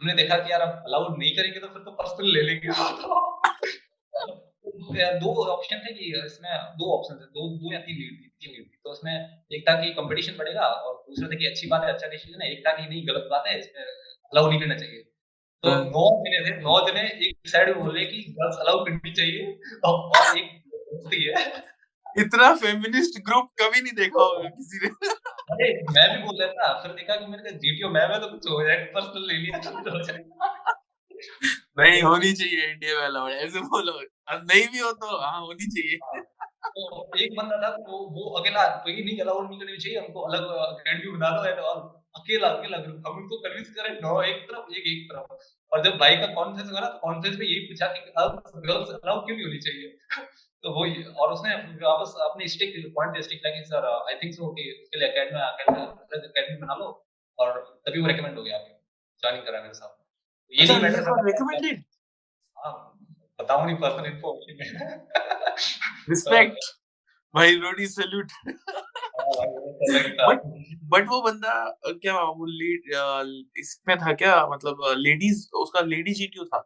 हमने देखा कि यार अब अलाउड नहीं करेंगे तो फिर तो पर्सनल ले लेंगे। <laughs> दो ऑप्शन थे कि इसमें दो ऑप्शन थे दो दो या तीन लीड थी तीन लीड थी। तो उसमें एक था कि कंपटीशन बढ़ेगा और दूसरा था कि अच्छी बात है अच्छा डिसीज़न है। एक था कि नहीं गलत बात है इसमें अलाउ नहीं करना चाहिए। तो हाँ। नौ जने थे नौ जने एक साइड बोले कि गर्ल्स अलाउ करनी चाहिए और एक है। इतना फेमिनिस्ट ग्रुप कभी नहीं देखा होगा किसी ने। अरे मैं भी बोल रहा था फिर देखा कि मैंने कहा जीटीओ मैम है तो कुछ हो जाएगा पर्सनल ले लिया तो हो जाएगा। नहीं होनी चाहिए इंडिया में अलाउड ऐसे बोलो। अब नहीं भी हो तो हाँ होनी चाहिए। हाँ, तो एक बंदा था वो वो अकेला तो ये नहीं अलाउड नहीं करनी चाहिए हमको अलग अकेडमी बना दो एंड ऑल अकेला अकेला ग्रुप हम उनको कन्विंस करें नो एक तरफ़ एक एक तरफ़। और जब भाई का कॉन्फ्रेंस हुआ ना तो कॉन्फ्रेंस में यही पूछा कि अब गर्ल्स अलाउ क्यों नहीं होनी चाहिए? तो वो और उसने वापस अपने स्टिक पॉइंट पे स्टिक था सर आई थिंक सो कि उसके लिए एकेडमी एकेडमी बना लो और तभी वो रेकमेंड हो गया आगे ज्वाइनिंग करा मेरे साथ। ये नहीं मैटर था रेकमेंडेड हाँ बताऊँ नहीं पर्सनल इन्फॉर्मेशन रिस्पेक्ट भाई रोडी सैल्यूट बट बट वो बंदा क्या वो लीड इसमें था क्या मतलब लेडीज़ उसका लेडी जीटीओ था?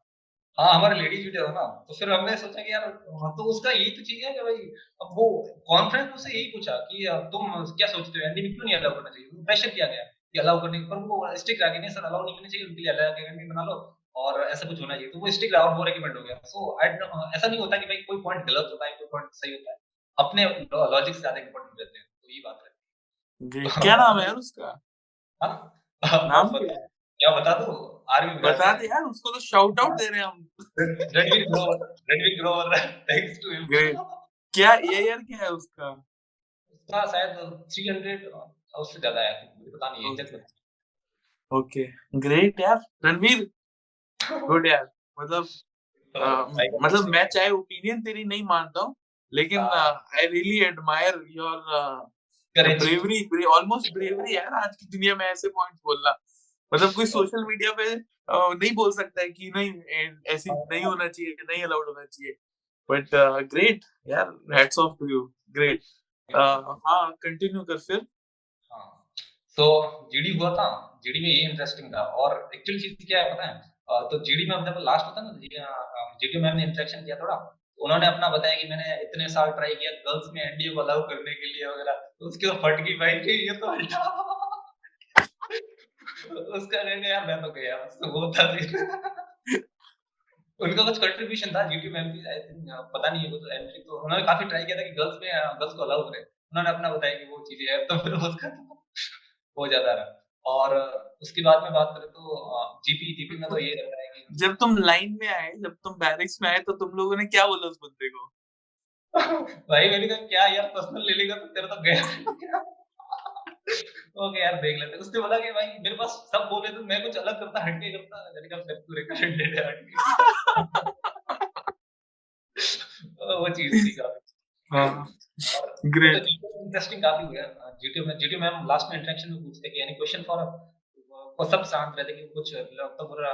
हाँ हमारे लेडीज़ जीटीओ था ना। तो फिर हमने सोचा कि यार हाँ, तो उसका यही तो चीज़ है कि भाई अब वो कॉन्फ्रेंस में से यही पूछा कि तुम क्या सोचते हो? एनडीमी क्यों नहीं अलाउ करना चाहिए? प्रेशर किया गया कि अलाउ करने पर वो स्टिक रहा कि नहीं सर अलाउ नहीं करना चाहिए उनके लिए अलग एकेडमी बना लो और ऐसा कुछ होना चाहिए। तो वो स्टिक रहा और वो रेकमेंड हो गया सो ऐसा नहीं होता कि भाई कोई पॉइंट गलत होता है कोई पॉइंट सही होता है। अपने लॉजिक से ज़्यादा इंपॉर्टेंट रहते हैं। तो ये बात है। क्या नाम है यार उसका? हाँ? नाम क्या क्या बता दो? आर्मी बता दे। यार उसको तो शाउट आउट दे रहे हैं हम। Ranveer Grover Ranveer Grover thanks to him क्या ईयर क्या है उसका? उसका शायद 300 उससे ज़्यादा है मुझे पता नहीं एग्जैक्ट ओके ग्रेट यार। रणवीर गुड यार। मतलब uh, मतलब मैं चाहे ओपिनियन तेरी नहीं मानता हूँ लेकिन I really admire your bravery almost bravery यार आज की दुनिया में ऐसे पॉइंट बोलना। मतलब कोई सोशल मीडिया पे नहीं बोल सकता है कि नहीं ऐसी नहीं होना चाहिए नहीं अलाउड होना चाहिए। बट ग्रेट यार hats off to you great हाँ कंटिन्यू कर फिर। तो जीडी हुआ था जीडी में ये इंटरेस्टिंग था। और एक्चुअल चीज़ क्या है पता है? तो जीडी में जब लास्ट होता ना जीडी मैम ने इंटरेक्शन किया थोड़ा। उन्होंने अपना बताया कि मैंने इतने साल ट्राई किया गर्ल्स में एनडीए को अलाउ करने के लिए वगैरह तो उसकी फट गई भाई ये तो हल्टा उसका कहने यार मैं तो गया तो वो था उनका कुछ कंट्रीब्यूशन था जीटी मैम की आई थिंक पता नहीं है कुछ एंट्री तो उन्होंने काफ़ी ट्राई किया था कि गर्ल्स में गर्ल्स को अलाउ करें। उन्होंने अपना बताया कि वो चीज़ें है तो फिर उसका वो ज़्यादा रहा। और उसके बाद में बात करें तो जीपी जीपी में तो ये रहता है कि जब तुम लाइन में आए जब तुम बैरिक्स में आए तो तुम लोगों ने क्या बोला उस बंदे को? <laughs> भाई मैंने कहा क्या यार पर्सनल ले लेगा तो तेरा तो गया ओके यार देख लेते उसने बोला कि भाई मेरे पास सब बोले तो मैं कुछ अलग करता हटके करता। मैंने कहा फिर तू रिकमेंड ले ले हटके। <laughs> वो चीज़ थी काफ़ी। हाँ ग्रेट इंटरेस्टिंग काफ़ी हुआ जीटीओ में जीटीओ मैम लास्ट में इंटरेक्शन में पूछते कि एनी क्वेश्चन फॉर वो सब शांत रहते कि कुछ तो पूरा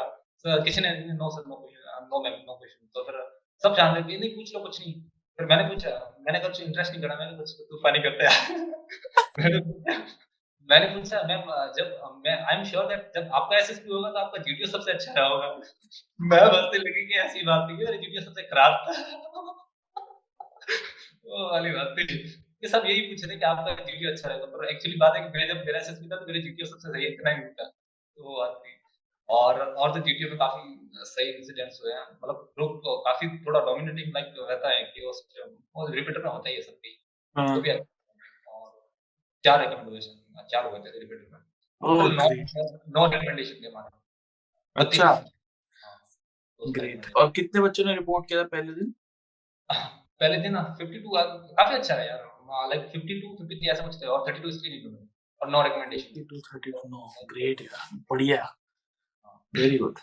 किसी ने no sir no question no ma'am no question तो फिर सब शांत रहते नहीं पूछ लो कुछ नहीं। फिर मैंने पूछा मैंने कुछ इंटरेस्टिंग करा मैंने कुछ तू फनी करते हैं। मैंने पूछा मैम जब मैं आई एम श्योर दैट जब आपका एसएसपी होगा तो आपका जीटीओ सबसे अच्छा रहा होगा। मैं बस लगी कि ऐसी बात नहीं है जीटीओ सबसे खराब था। वो वाली बात थी। ये सब यही पूछ रहे कि आपका जीटीओ अच्छा रहेगा। पर एक्चुअली बात है कि मैं जब मेरा एसएसबी था तो मेरे जीटीओ सबसे सही इतना ही था तो वो बात थी। और और तो जीटीओ में काफ़ी सही इंसिडेंट्स हुए हैं। मतलब ग्रुप काफ़ी थोड़ा डोमिनेटिंग लाइक रहता है कि वो रिपीटर में होता ही है सबकी। हाँ। तो भी चार रिकमेंडेशन चार हुए थे रिपीटर में नो रिकमेंडेशन के हमारे अच्छा। ग्रेट हाँ, तो और कितने बच्चों ने रिपोर्ट किया था पहले दिन? पहले दिन ना 52 काफ़ी अच्छा है यार। लाइक 52 53 ऐसा कुछ थे और 32 स्क्रीन नहीं और नो रिकमेंडेशन 52 32 नो ग्रेट यार बढ़िया। वेरी गुड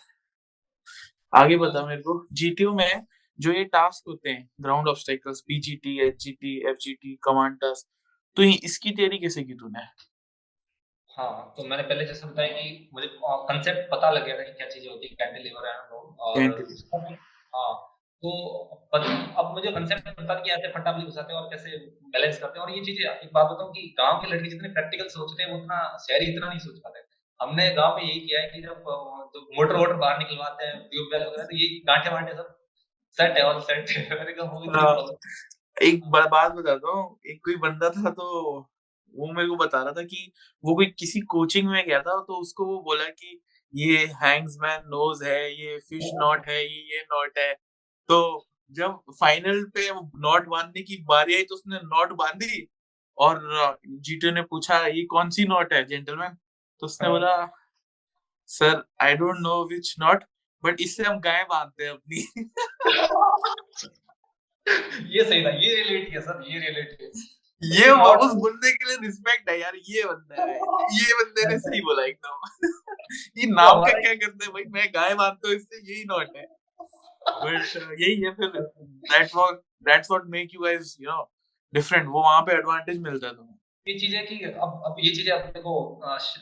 आगे बता मेरे को जीटीयू में जो ये टास्क होते हैं ground obstacles PGT HGT FGT command task तो इसकी तैयारी कैसे की तूने हाँ तो मैंने पहले जैसे बताया कि मुझे कंसेप्ट पता लग गया था कि क्या चीज़ें होती है कैंटिलीवर है और हाँ तो अब मुझे कंसेप्ट पता कि ऐसे फटाफट घुसाते हैं और कैसे बैलेंस करते हैं और ये चीज़ें एक बात बताऊँ कि गाँव के लड़के जितने प्रैक्टिकल सोचते हैं उतना शहरी इतना नहीं सोच पाते। हमने गाँव में यही किया है कि जब तो मोटर-वोटर बाहर निकलवाते हैं, ट्यूबवेल वगैरह तो ये गाँठें-वाँठें सब सेट है ऑल सेट है। <laughs> मैंने कहा वो हाँ, एक बड़ा बात बताता हूँ, एक कोई बंदा था तो वो मेरे को बता रहा था कि वो कोई किसी कोचिंग में गया था तो उसको वो बोला कि ये हैंग्समैन नोज़ है, ये फ़िश नॉट है, ये ये नॉट है। तो जब फाइनल पे नॉट बाँधने की बारी आई तो उसने नॉट बांधी और जीटो ने पूछा ये कौन-सी नॉट है जेंटलमैन? तो उसने बोला sir I don't know which not but इससे हम गाय बांधते हैं अपनी। <laughs> <laughs> ये सही था, ये रिलेट किया सर, ये रिलेट किया। ये उस बंदे के लिए रिस्पेक्ट है यार, ये बंदा है। ये बंदे ने सही बोला एकदम। ये नाम का क्या करते हैं भाई मैं गाय मानता हूँ इससे यही नॉट है। बट uh, यही है फिर that's what that's what make you guys you know different वो वहाँ पे एडवांटेज मिलता है तुम्हें ये चीज़ें कि अब अब ये चीज़ें अब देखो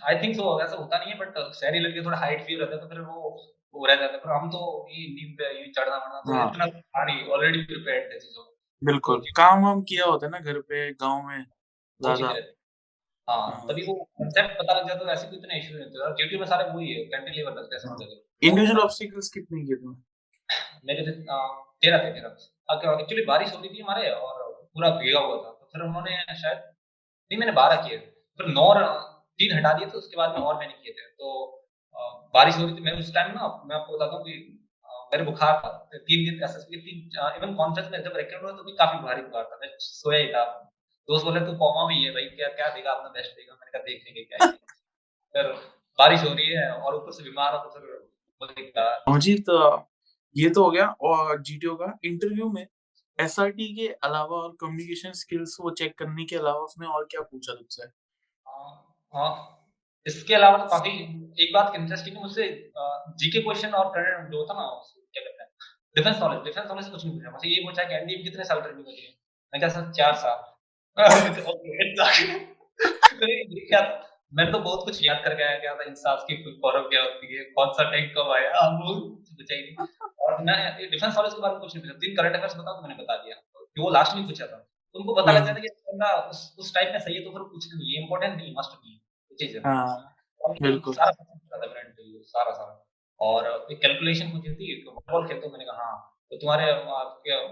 आई थिंक सो ऐसा होता नहीं है बट शहरी लड़के थोड़ा हाइट फील रहता है तो फिर वो वो रह जाता है। पर हम तो ये नींद पे ये चढ़ना वढ़ना तो हाँ। इतना पानी ऑलरेडी प्रिपेयर्ड थे चीज़ों बिल्कुल। तो काम वाम किया होता है ना घर पे गाँव में ज़्यादा। हाँ, हाँ तभी वो कंसेप्ट पता लग जाता है तो ऐसे कोई इतना इशू नहीं होता। ड्यूटी में सारे वही है कैंटिलीवर लगते हैं। समझ इंडिविजुअल ऑब्स्टिकल्स कितने किए तुमने मेरे तेरह थे तेरह। एक्चुअली बारिश हो रही थी हमारे और पूरा भीगा हुआ था। तो फिर उन्होंने शायद नहीं, मैंने बारह किए फिर नौ तीन हटा दिए थे, उसके बाद में और मैंने किए थे। तो बारिश हो रही थी, मैं उस टाइम ना, मैं आपको बताता हूँ कि मेरे बुखार था तीन दिन एस तीन इवन कॉन्फ्रेंस में जब रिकॉर्ड हुआ तो भी काफ़ी भारी बुखार था। मैं सोया ही था। दोस्त बोले, तू पौमा भी है भाई, क्या क्या देगा, अपना बेस्ट देगा? मैंने कहा, देखेंगे, क्या फिर बारिश हो रही है और ऊपर से बीमार हो तो फिर मुझे तो ये तो हो गया, और जीटीओ का इंटरव्यू में एसआरटी के अलावा और कम्युनिकेशन स्किल्स वो चेक करने के अलावा उसने और क्या पूछा तुझसे हाँ इसके अलावा तो काफ़ी एक बात इंटरेस्टिंग मुझसे जीके क्वेश्चन और करंट जो होता ना क्या कहते हैं डिफेंस नॉलेज डिफेंस नॉलेज कुछ नहीं पूछा। मुझे ये पूछा कि एनडीएम कितने साल ट्रेनिंग होती है? मैं क्या सर चार साल। <laughs> <laughs> <laughs> क्या मैंने तो बहुत कुछ याद करके आया गया था इंसाफ की फुल फॉरम क्या होती है कौन सा टैंक कब आया वो पूछा ही नहीं। <laughs> और मैं डिफेंस कॉलेज के बारे में कुछ नहीं तीन करंट अफेयर्स बताओ तो मैंने बता दिया। कि वो लास्ट में पूछा था। तो उनको पता लग जाता कि बंदा उस उस टाइप में सही है तो फिर कुछ नहीं ये इंपॉर्टेंट नहीं मस्ट नहीं है चीज़ है। हाँ बिल्कुल। सारा सारा सारा। और एक कैलकुलेशन पूछी थी तो फुटबॉल खेलते हो मैंने कहा हाँ तो तुम्हारे क्या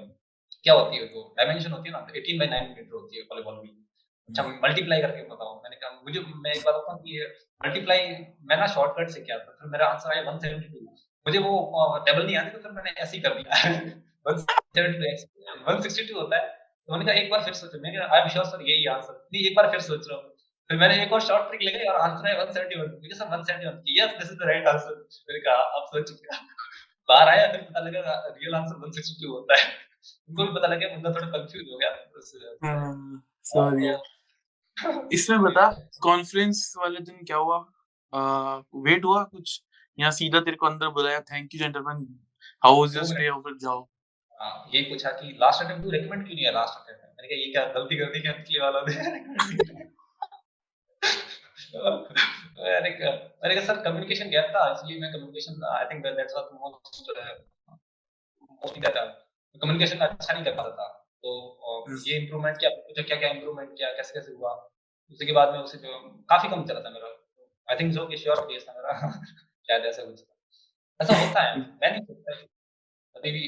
क्या होती है वो डायमेंशन होती है ना 18 बाय 9 मीटर होती है वॉलीबॉल की अच्छा मल्टीप्लाई करके बताओ। मैंने कहा मुझे मैं एक बात बताऊँ कि मल्टीप्लाई मैं ना शॉर्टकट से किया था फिर मेरा आंसर आया 172 मुझे वो टेबल नहीं आती तो फिर मैंने ऐसे ही कर दिया। <laughs> 162 होता है। तो मैंने कहा एक बार फिर सोचो। मैंने कहा आई एम श्योर सर यही आंसर नहीं एक बार फिर सोच रहा हूँ। फिर मैंने एक और शॉर्ट ट्रिक लगाई और आंसर है 171 मुझे सब 171 yes this is the right answer मैंने कहा अब सोच चुका <laughs> बाहर आया फिर पता लगा रियल आंसर 162 होता है। उनको भी पता लगा बंदा थोड़ा कंफ्यूज हो गया। हाँ, सॉरी इसमें बता कॉन्फ्रेंस वाले दिन क्या हुआ? आ, वेट हुआ कुछ? या सीधा तेरे को अंदर बुलाया thank you gentleman how was your stay over जाओ। ये पूछा कि लास्ट अटेम्प्ट तू रेकमेंड क्यों नहीं है लास्ट अटेम्प्ट मैंने कहा ये क्या गलती कर दी क्या पिछले वाला ने? मैंने कहा मैंने कहा सर कम्युनिकेशन गैप था इसलिए मैं communication I think that's what most most that communication अच्छा नहीं कर पाता था। तो हम्म। ये इंप्रूवमेंट क्या क्या क्या क्या इंप्रूवमेंट किया कैसे कैसे हुआ? उसके बाद में उसे काफ़ी कम चला था मेरा। आई थिंक जो कि श्योर केस था मेरा। <laughs> शायद ऐसा कुछ ऐसा होता है। मैं नहीं सोचता कभी भी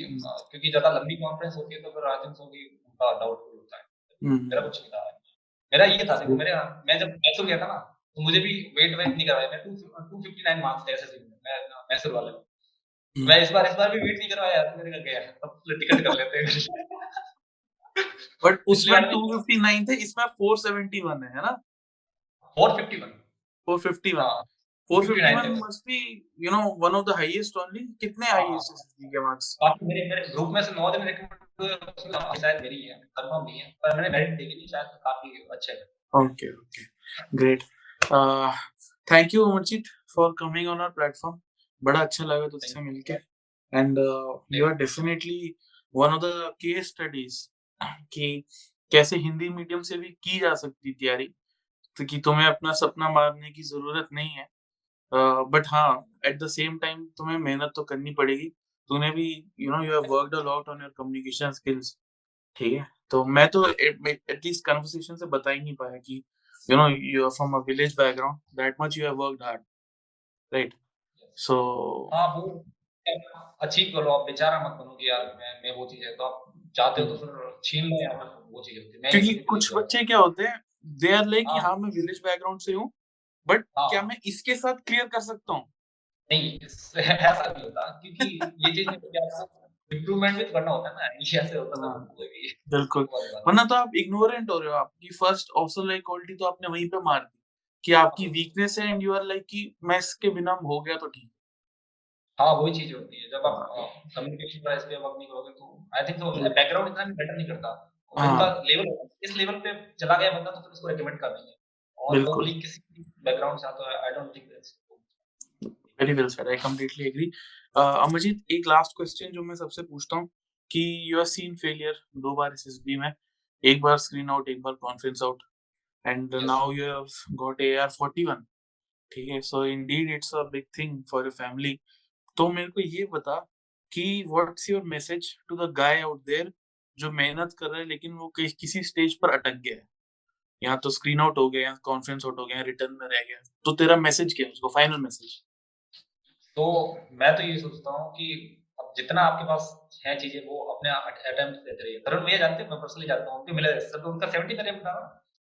क्योंकि ज़्यादा लंबी कॉन्फ्रेंस होती है तो फिर आई थिंक सो कि उनका डाउटफुल होता है। हम्म। मेरा कुछ नहीं था। मेरा ये था देखो मेरे मैं जब मैसूर गया था ना तो मुझे भी वेट वेट नहीं करवाया। मैं two two fifty nine marks थे एसएससी में मैं मैसूर वाले। हम्म। मैं इस बार इस बार भी वेट नहीं करवाया तो मेरे का गया। अब टिकट कर लेते हैं। <laughs> <laughs> बट उसमें 259 थे इसमें 471 है है ना? 451 451 हाँ 451 must be you know one of the highest only. कितने highest SSC के marks? काफ़ी मेरे मेरे ग्रुप में से नौ दिन रिकमेंड हुए शायद मेरी है कंफर्म नहीं है पर मैंने मेरिट देखी नहीं शायद काफ़ी अच्छे है okay okay great thank you Amarjeet for coming on our platform बड़ा अच्छा लगा तुझसे मिलके। And you are definitely one of the case studies कि कैसे हिंदी मीडियम से भी की जा सकती तैयारी तो कि तुम्हें अपना सपना मारने की ज़रूरत नहीं है। बट हाँ एट द सेम टाइम तुम्हें मेहनत तो करनी पड़ेगी। तूने भी you know you have worked a lot on your communication skills ठीक है? तो मैं तो एटलीस्ट कन्वर्सेशन से बता ही नहीं पाया कि you know you are from a village background that much you have worked hard right so हाँ वो, अचीव करो आप बेचारा मत बनो कि यार, मैं मैं वो चीज़ है। तो आप चाहते हो तो फिर छीन लो यार वो चीज़ होती है। क्योंकि कुछ बच्चे क्या होते हैं दे आर लाइक कि हाँ। मैं विलेज बैकग्राउंड से हूँ बट हाँ। क्या मैं इसके साथ क्लियर कर सकता हूँ? नहीं ऐसा नहीं होता क्योंकि ये चीज़ इम्प्रूवमेंट भी तो करना होता है ना ये ऐसे होता है हाँ, बिल्कुल। वरना तो आप इग्नोरेंट हो रहे हो आपकी फ़र्स्ट ऑप्शन लाइक क्वालिटी तो आपने वहीं पे मार दी कि आपकी वीकनेस है एंड यू आर लाइक कि मैं इसके बिना हो गया तो ठीक। हाँ वही चीज़ होती है। जब आप कम्युनिकेशन पे वर्क नहीं करोगे तो आई थिंक तो बैकग्राउंड इतना मैटर नहीं करता। उनका लेवल इस लेवल पे चला गया बंदा तो फिर उसको रेकमेंड कर देंगे। और नॉर्मली किसी बैकग्राउंड से आता है I don't think that's very well sir I completely agree Amarjeet एक लास्ट क्वेश्चन जो मैं सबसे पूछता हूँ कि यू सीन फेलियर दो बार एसएसबी में। एक बार स्क्रीन आउट एक बार conference out and now you have got AIR 41 ठीक है? So indeed it's a big thing for your family तो मेरे को ये बता कि what's your message to the guy out there जो मेहनत कर रहा है लेकिन वो कि, किसी स्टेज पर अटक गया है? यहाँ तो स्क्रीन आउट हो गया कॉन्फ्रेंस आउट हो गया रिटर्न में रह गया। तो तेरा मैसेज क्या है उसको फाइनल मैसेज तो मैं तो ये सोचता हूँ कि अब जितना आपके पास है चीज़ें वो अपने अटेम्प्ट देते रहिए। तरुण भैया जानते हैं मैं पर्सनली जानता हूँ उनके मिला सब तो उनका सेवेंटी अटेम्प्ट था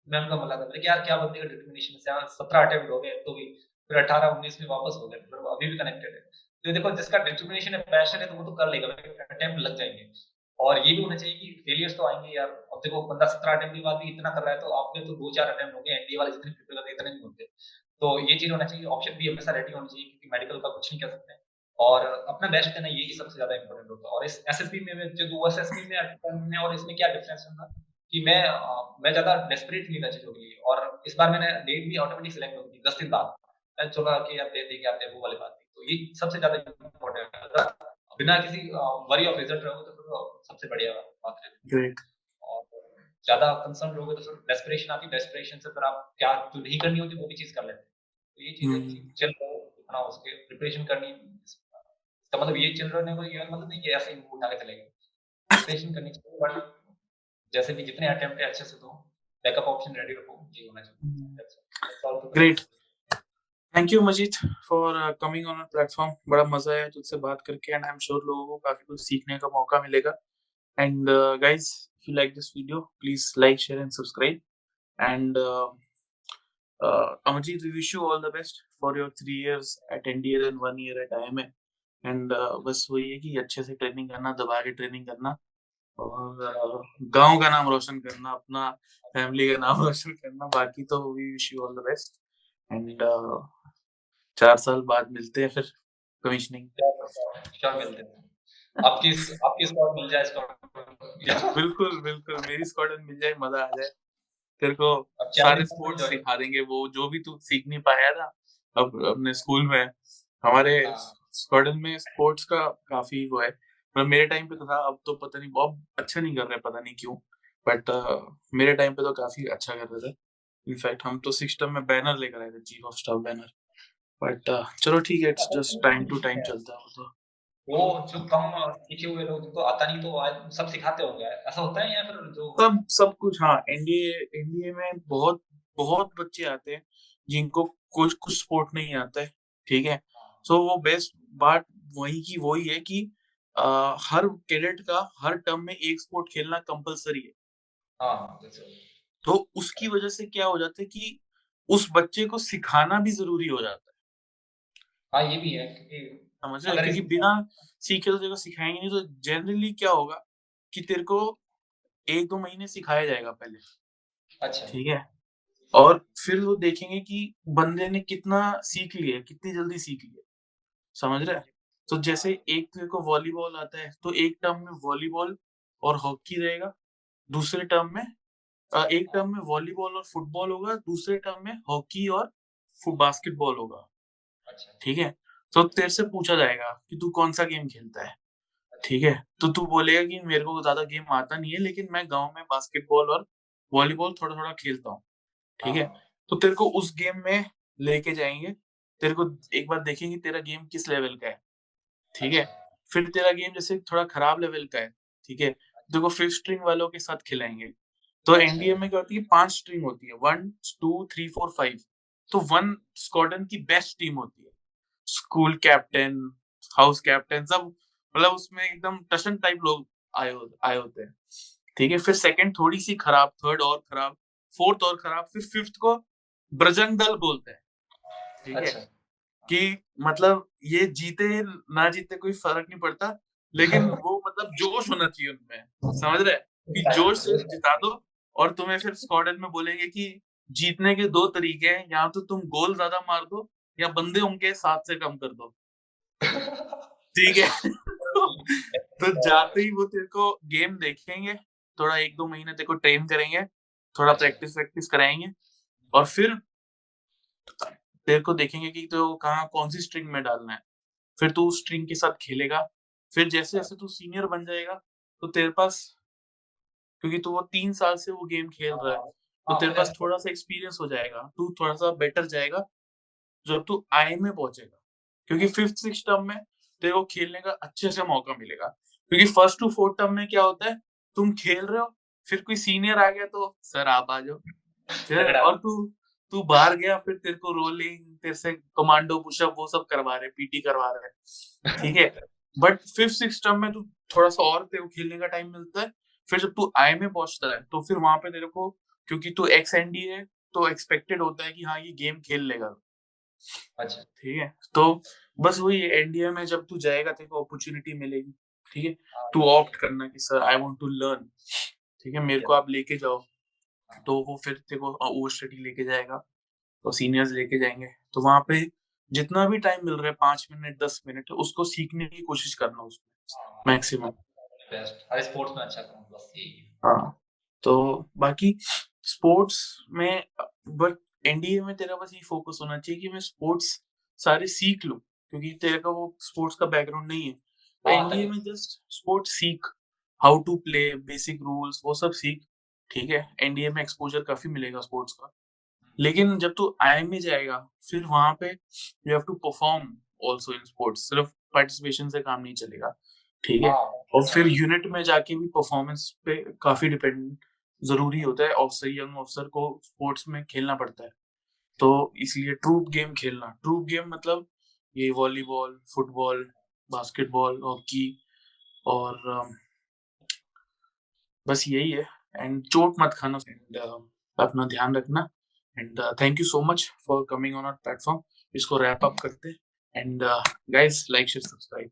मैं उनका मिला था क्या क्या बंदे का डिटर्मिनेशन से सत्रह अटेम्प्ट हो गए तो भी फिर अठारह उन्नीस में वापस हो गए फिर अभी भी कनेक्टेड है। तो देखो, जिसका डिटर्मिनेशन है पैशन है तो वो तो कर लेगा अटेम्प्ट लग जाएँगे। और ये भी होना चाहिए कि फेलियर्स तो आएँगे यार। अब देखो, बंदा सत्रह अटेम्प्ट के बाद भी इतना कर रहा है तो आपके तो दो चार अटेम्प्ट हो गए एनडीए वाले जितने प्रिपेयर करते इतने नहीं होते। तो ये चीज़ होना चाहिए ऑप्शन भी हमेशा रेडी होना चाहिए, क्योंकि मेडिकल का कुछ नहीं कर सकते। और अपना बेस्ट देना ये सबसे ज़्यादा इंपॉर्टेंट होता है। और इस एसएसबी में जो दो एसएसबी में और इसमें क्या डिफरेंस होगा कि मैं मैं ज़्यादा डेस्परेट नहीं था चीज़ों के लिए। और इस बार मैंने डेट भी ऑटोमेटिक सिलेक्ट होगी दस दिन बाद। मैं चलो कि आप दे देंगे आप दे, वो वाली बात तो ये सबसे ज़्यादा इम्पोर्टेंट है। बिना किसी वरी ऑफ़ रिज़ल्ट रहोगे तो फिर सबसे बढ़िया बात है। ग्रेट और ज़्यादा कंसर्न रहोगे तो फिर डेस्परेशन आती है डेस्परेशन से फिर आप क्या जो नहीं करनी होती वो भी चीज़ कर लेते तो ये चीज़ें हम्म। चल रहा इतना उसके प्रिपरेशन करनी इसका मतलब ये चल रहा है ये मतलब नहीं कि ऐसे ही उठा के चलेंगे प्रिपरेशन करनी चाहिए बट जैसे भी जितने अटेम्प्ट अच्छे से दो। बैकअप ऑप्शन रेडी रखो ये होना चाहिए। Great thank you Majid for coming on platform बड़ा मज़ा आया तुझसे बात करके एंड आई एम श्योर लोगों को काफ़ी कुछ सीखने का मौका मिलेगा. And guys if you like this video please like share and subscribe and Amarjeet we wish you all the best for your three years at NDA and one year at IMA and बस वही है कि अच्छे से training करना दबा के training करना और uh, गाँव का नाम रोशन करना अपना फैमिली का नाम <laughs> रोशन करना बाकी तो we wish you all the best and चार साल बाद मिलते हैं फिर कमिश्निंग मिलते हैं? आपकी आपकी स्क्वाड मिल जाए स्क्वाड <laughs> बिल्कुल बिल्कुल मेरी स्क्वाड मिल जाए मज़ा आ जाए। तेरे को सारे स्पोर्ट्स सिखा देंगे वो जो भी तू सीख नहीं पाया था अब अपने स्कूल में हमारे स्क्वाडन में स्पोर्ट्स का काफ़ी वो है। मतलब मेरे टाइम पे तो था अब तो पता नहीं बहुत अच्छा नहीं कर रहे पता नहीं क्यों बट uh, मेरे टाइम पे तो काफ़ी अच्छा कर रहे थे। इनफैक्ट हम तो सिस्टम में बैनर लेकर आए थे chief of staff banner but चलो ठीक है it's just time to time चलता है तो वो जो कम सीखे हुए लोग जिनको आता नहीं तो सब सिखाते होंगे ऐसा होता है या फिर जो सब सब कुछ हाँ एनडीए एनडीए में बहुत बहुत बच्चे आते हैं जिनको कुछ कुछ स्पोर्ट नहीं आता है ठीक है? सो so, वो बेस्ट बात वही की वही है कि आ, हर कैडेट का हर टर्म में एक स्पोर्ट खेलना कंपलसरी है। हाँ तो उसकी वजह से क्या हो जाता है कि उस बच्चे को सिखाना भी ज़रूरी हो जाता है। हाँ ये भी है समझ रहे क्योंकि बिना सीखे तो को सिखाएँगे नहीं तो जनरली क्या होगा कि तेरे को एक दो महीने सिखाया जाएगा पहले। अच्छा। ठीक है? और फिर वो देखेंगे कि बंदे ने कितना सीख लिया कितनी जल्दी सीख लिया समझ रहे तो जैसे एक तेरे को वॉलीबॉल आता है तो एक टर्म में वॉलीबॉल और हॉकी रहेगा दूसरे टर्म में एक टर्म में वॉलीबॉल और फुटबॉल होगा दूसरे टर्म में हॉकी और बास्केटबॉल होगा। ठीक है? तो तेरे से पूछा जाएगा कि तू कौन सा गेम खेलता है। ठीक है? तो तू बोलेगा कि मेरे को ज़्यादा गेम आता नहीं है लेकिन मैं गाँव में बास्केटबॉल और वॉलीबॉल थोड़ा थोड़ा खेलता हूँ। ठीक है? हाँ। तो तेरे को उस गेम में लेके जाएँगे। तेरे को एक बार देखेंगे तेरा गेम किस लेवल का है। ठीक है? फिर तेरा गेम जैसे थोड़ा खराब लेवल का है। ठीक है? देखो फिफ्थ स्ट्रिंग वालों के साथ खिलाएँगे। तो एनडीए अच्छा। में क्या होती है? पाँच स्ट्रिंग होती है। One two three four five तो वन स्क्वाडन की बेस्ट टीम होती है। स्कूल कैप्टन हाउस कैप्टन सब मतलब उसमें एकदम टशन टाइप लोग आए हो, आए होते हैं। ठीक है फिर सेकंड थोड़ी सी खराब थर्ड और खराब फोर्थ और खराब फिर फिफ्थ को ब्रजंग दल बोलते हैं। ठीक है अच्छा। कि मतलब ये जीते ना जीते कोई फ़र्क नहीं पड़ता लेकिन <laughs> वो मतलब जोश होना चाहिए उनमें समझ रहे कि <laughs> जोश से जिता दो और तुम्हें फिर स्क्वाडन में बोलेंगे कि जीतने के दो तरीके हैं, या तो तुम गोल ज़्यादा मार दो, या बंदे उनके साथ से कम कर दो। ठीक है। <laughs> तो जाते ही वो तेरे को गेम देखेंगे, थोड़ा एक दो महीने तेरे को ट्रेन करेंगे, थोड़ा प्रैक्टिस। वैक्टिस कराएँगे, और फिर तेरे को देखेंगे कि तो कहाँ, कौन सी स्ट्रिंग में डालना है। फिर तू उस स्ट्रिंग के साथ खेलेगा। फिर जैसे जैसे तू सीनियर बन जाएगा तो तेरे पास, क्योंकि तू वो तीन साल से वो गेम खेल रहा है तो हाँ, तेरे पास थोड़ा सा एक्सपीरियंस हो जाएगा तू थोड़ा सा बेटर जाएगा जब तू आई में पहुंचेगा। क्योंकि फिफ्थ सिक्स टर्म में तेरे को खेलने का अच्छे से मौका मिलेगा। क्योंकि फ़र्स्ट टू फोर्थ टर्म में क्या होता है तुम खेल रहे हो फिर कोई सीनियर आ गया तो सर आप आ जाओ। और तू तू बाहर गया फिर तेरे को रोलिंग तेरे से कमांडो पुशअप वो सब करवा रहे पीटी करवा रहे। ठीक है? बट फिफ्थ सिक्स टर्म में तू थोड़ा सा और तेरे को खेलने का टाइम मिलता है। फिर जब तू आई में पहुँचता है तो फिर वहाँ पे तेरे को क्योंकि तू एक्स एन डी है तो एक्सपेक्टेड होता है कि हाँ ये गेम खेल लेगा। अच्छा। ठीक है? तो बस वही एनडीए में जब तू जाएगा तेरे को अपॉर्चुनिटी मिलेगी। ठीक है? टू ऑप्ट करना कि sir I want to learn ठीक है? मेरे को आप लेके जाओ। तो वो फिर तेरे को ओवर स्टडी लेके जाएगा। तो सीनियर्स लेके जाएँगे। तो वहाँ पे जितना भी टाइम मिल रहा है पाँच मिनट दस मिनट उसको सीखने की कोशिश करना उसमें। मैक्सिमम स्पोर्ट्स में अच्छा हाँ। तो बाकी स्पोर्ट्स में बट एनडीए में तेरा बस ये फोकस होना चाहिए कि मैं स्पोर्ट्स सारे सीख लूँ क्योंकि तेरे का वो स्पोर्ट्स का बैकग्राउंड नहीं है। तो एनडीए में जस्ट स्पोर्ट्स सीख how to play basic rules वो सब सीख ठीक है? एनडीए में एक्सपोजर काफ़ी मिलेगा स्पोर्ट्स का। लेकिन जब तू आई में जाएगा फिर वहाँ पे you have to perform also in sports सिर्फ़ पार्टिसिपेशन से काम नहीं चलेगा ठीक है? और फिर यूनिट में जाके भी परफॉर्मेंस पे काफ़ी डिपेंड ज़रूरी होता है ऑफिसर यंग ऑफिसर को स्पोर्ट्स में खेलना पड़ता है। तो इसलिए ट्रूप गेम खेलना। ट्रूप गेम मतलब ये वॉलीबॉल फुटबॉल बास्केटबॉल हॉकी और बस यही है। एंड चोट मत खाना। एंड uh, अपना ध्यान रखना। And thank you so much for coming on our platform इसको रैप अप करते। And guys like share subscribe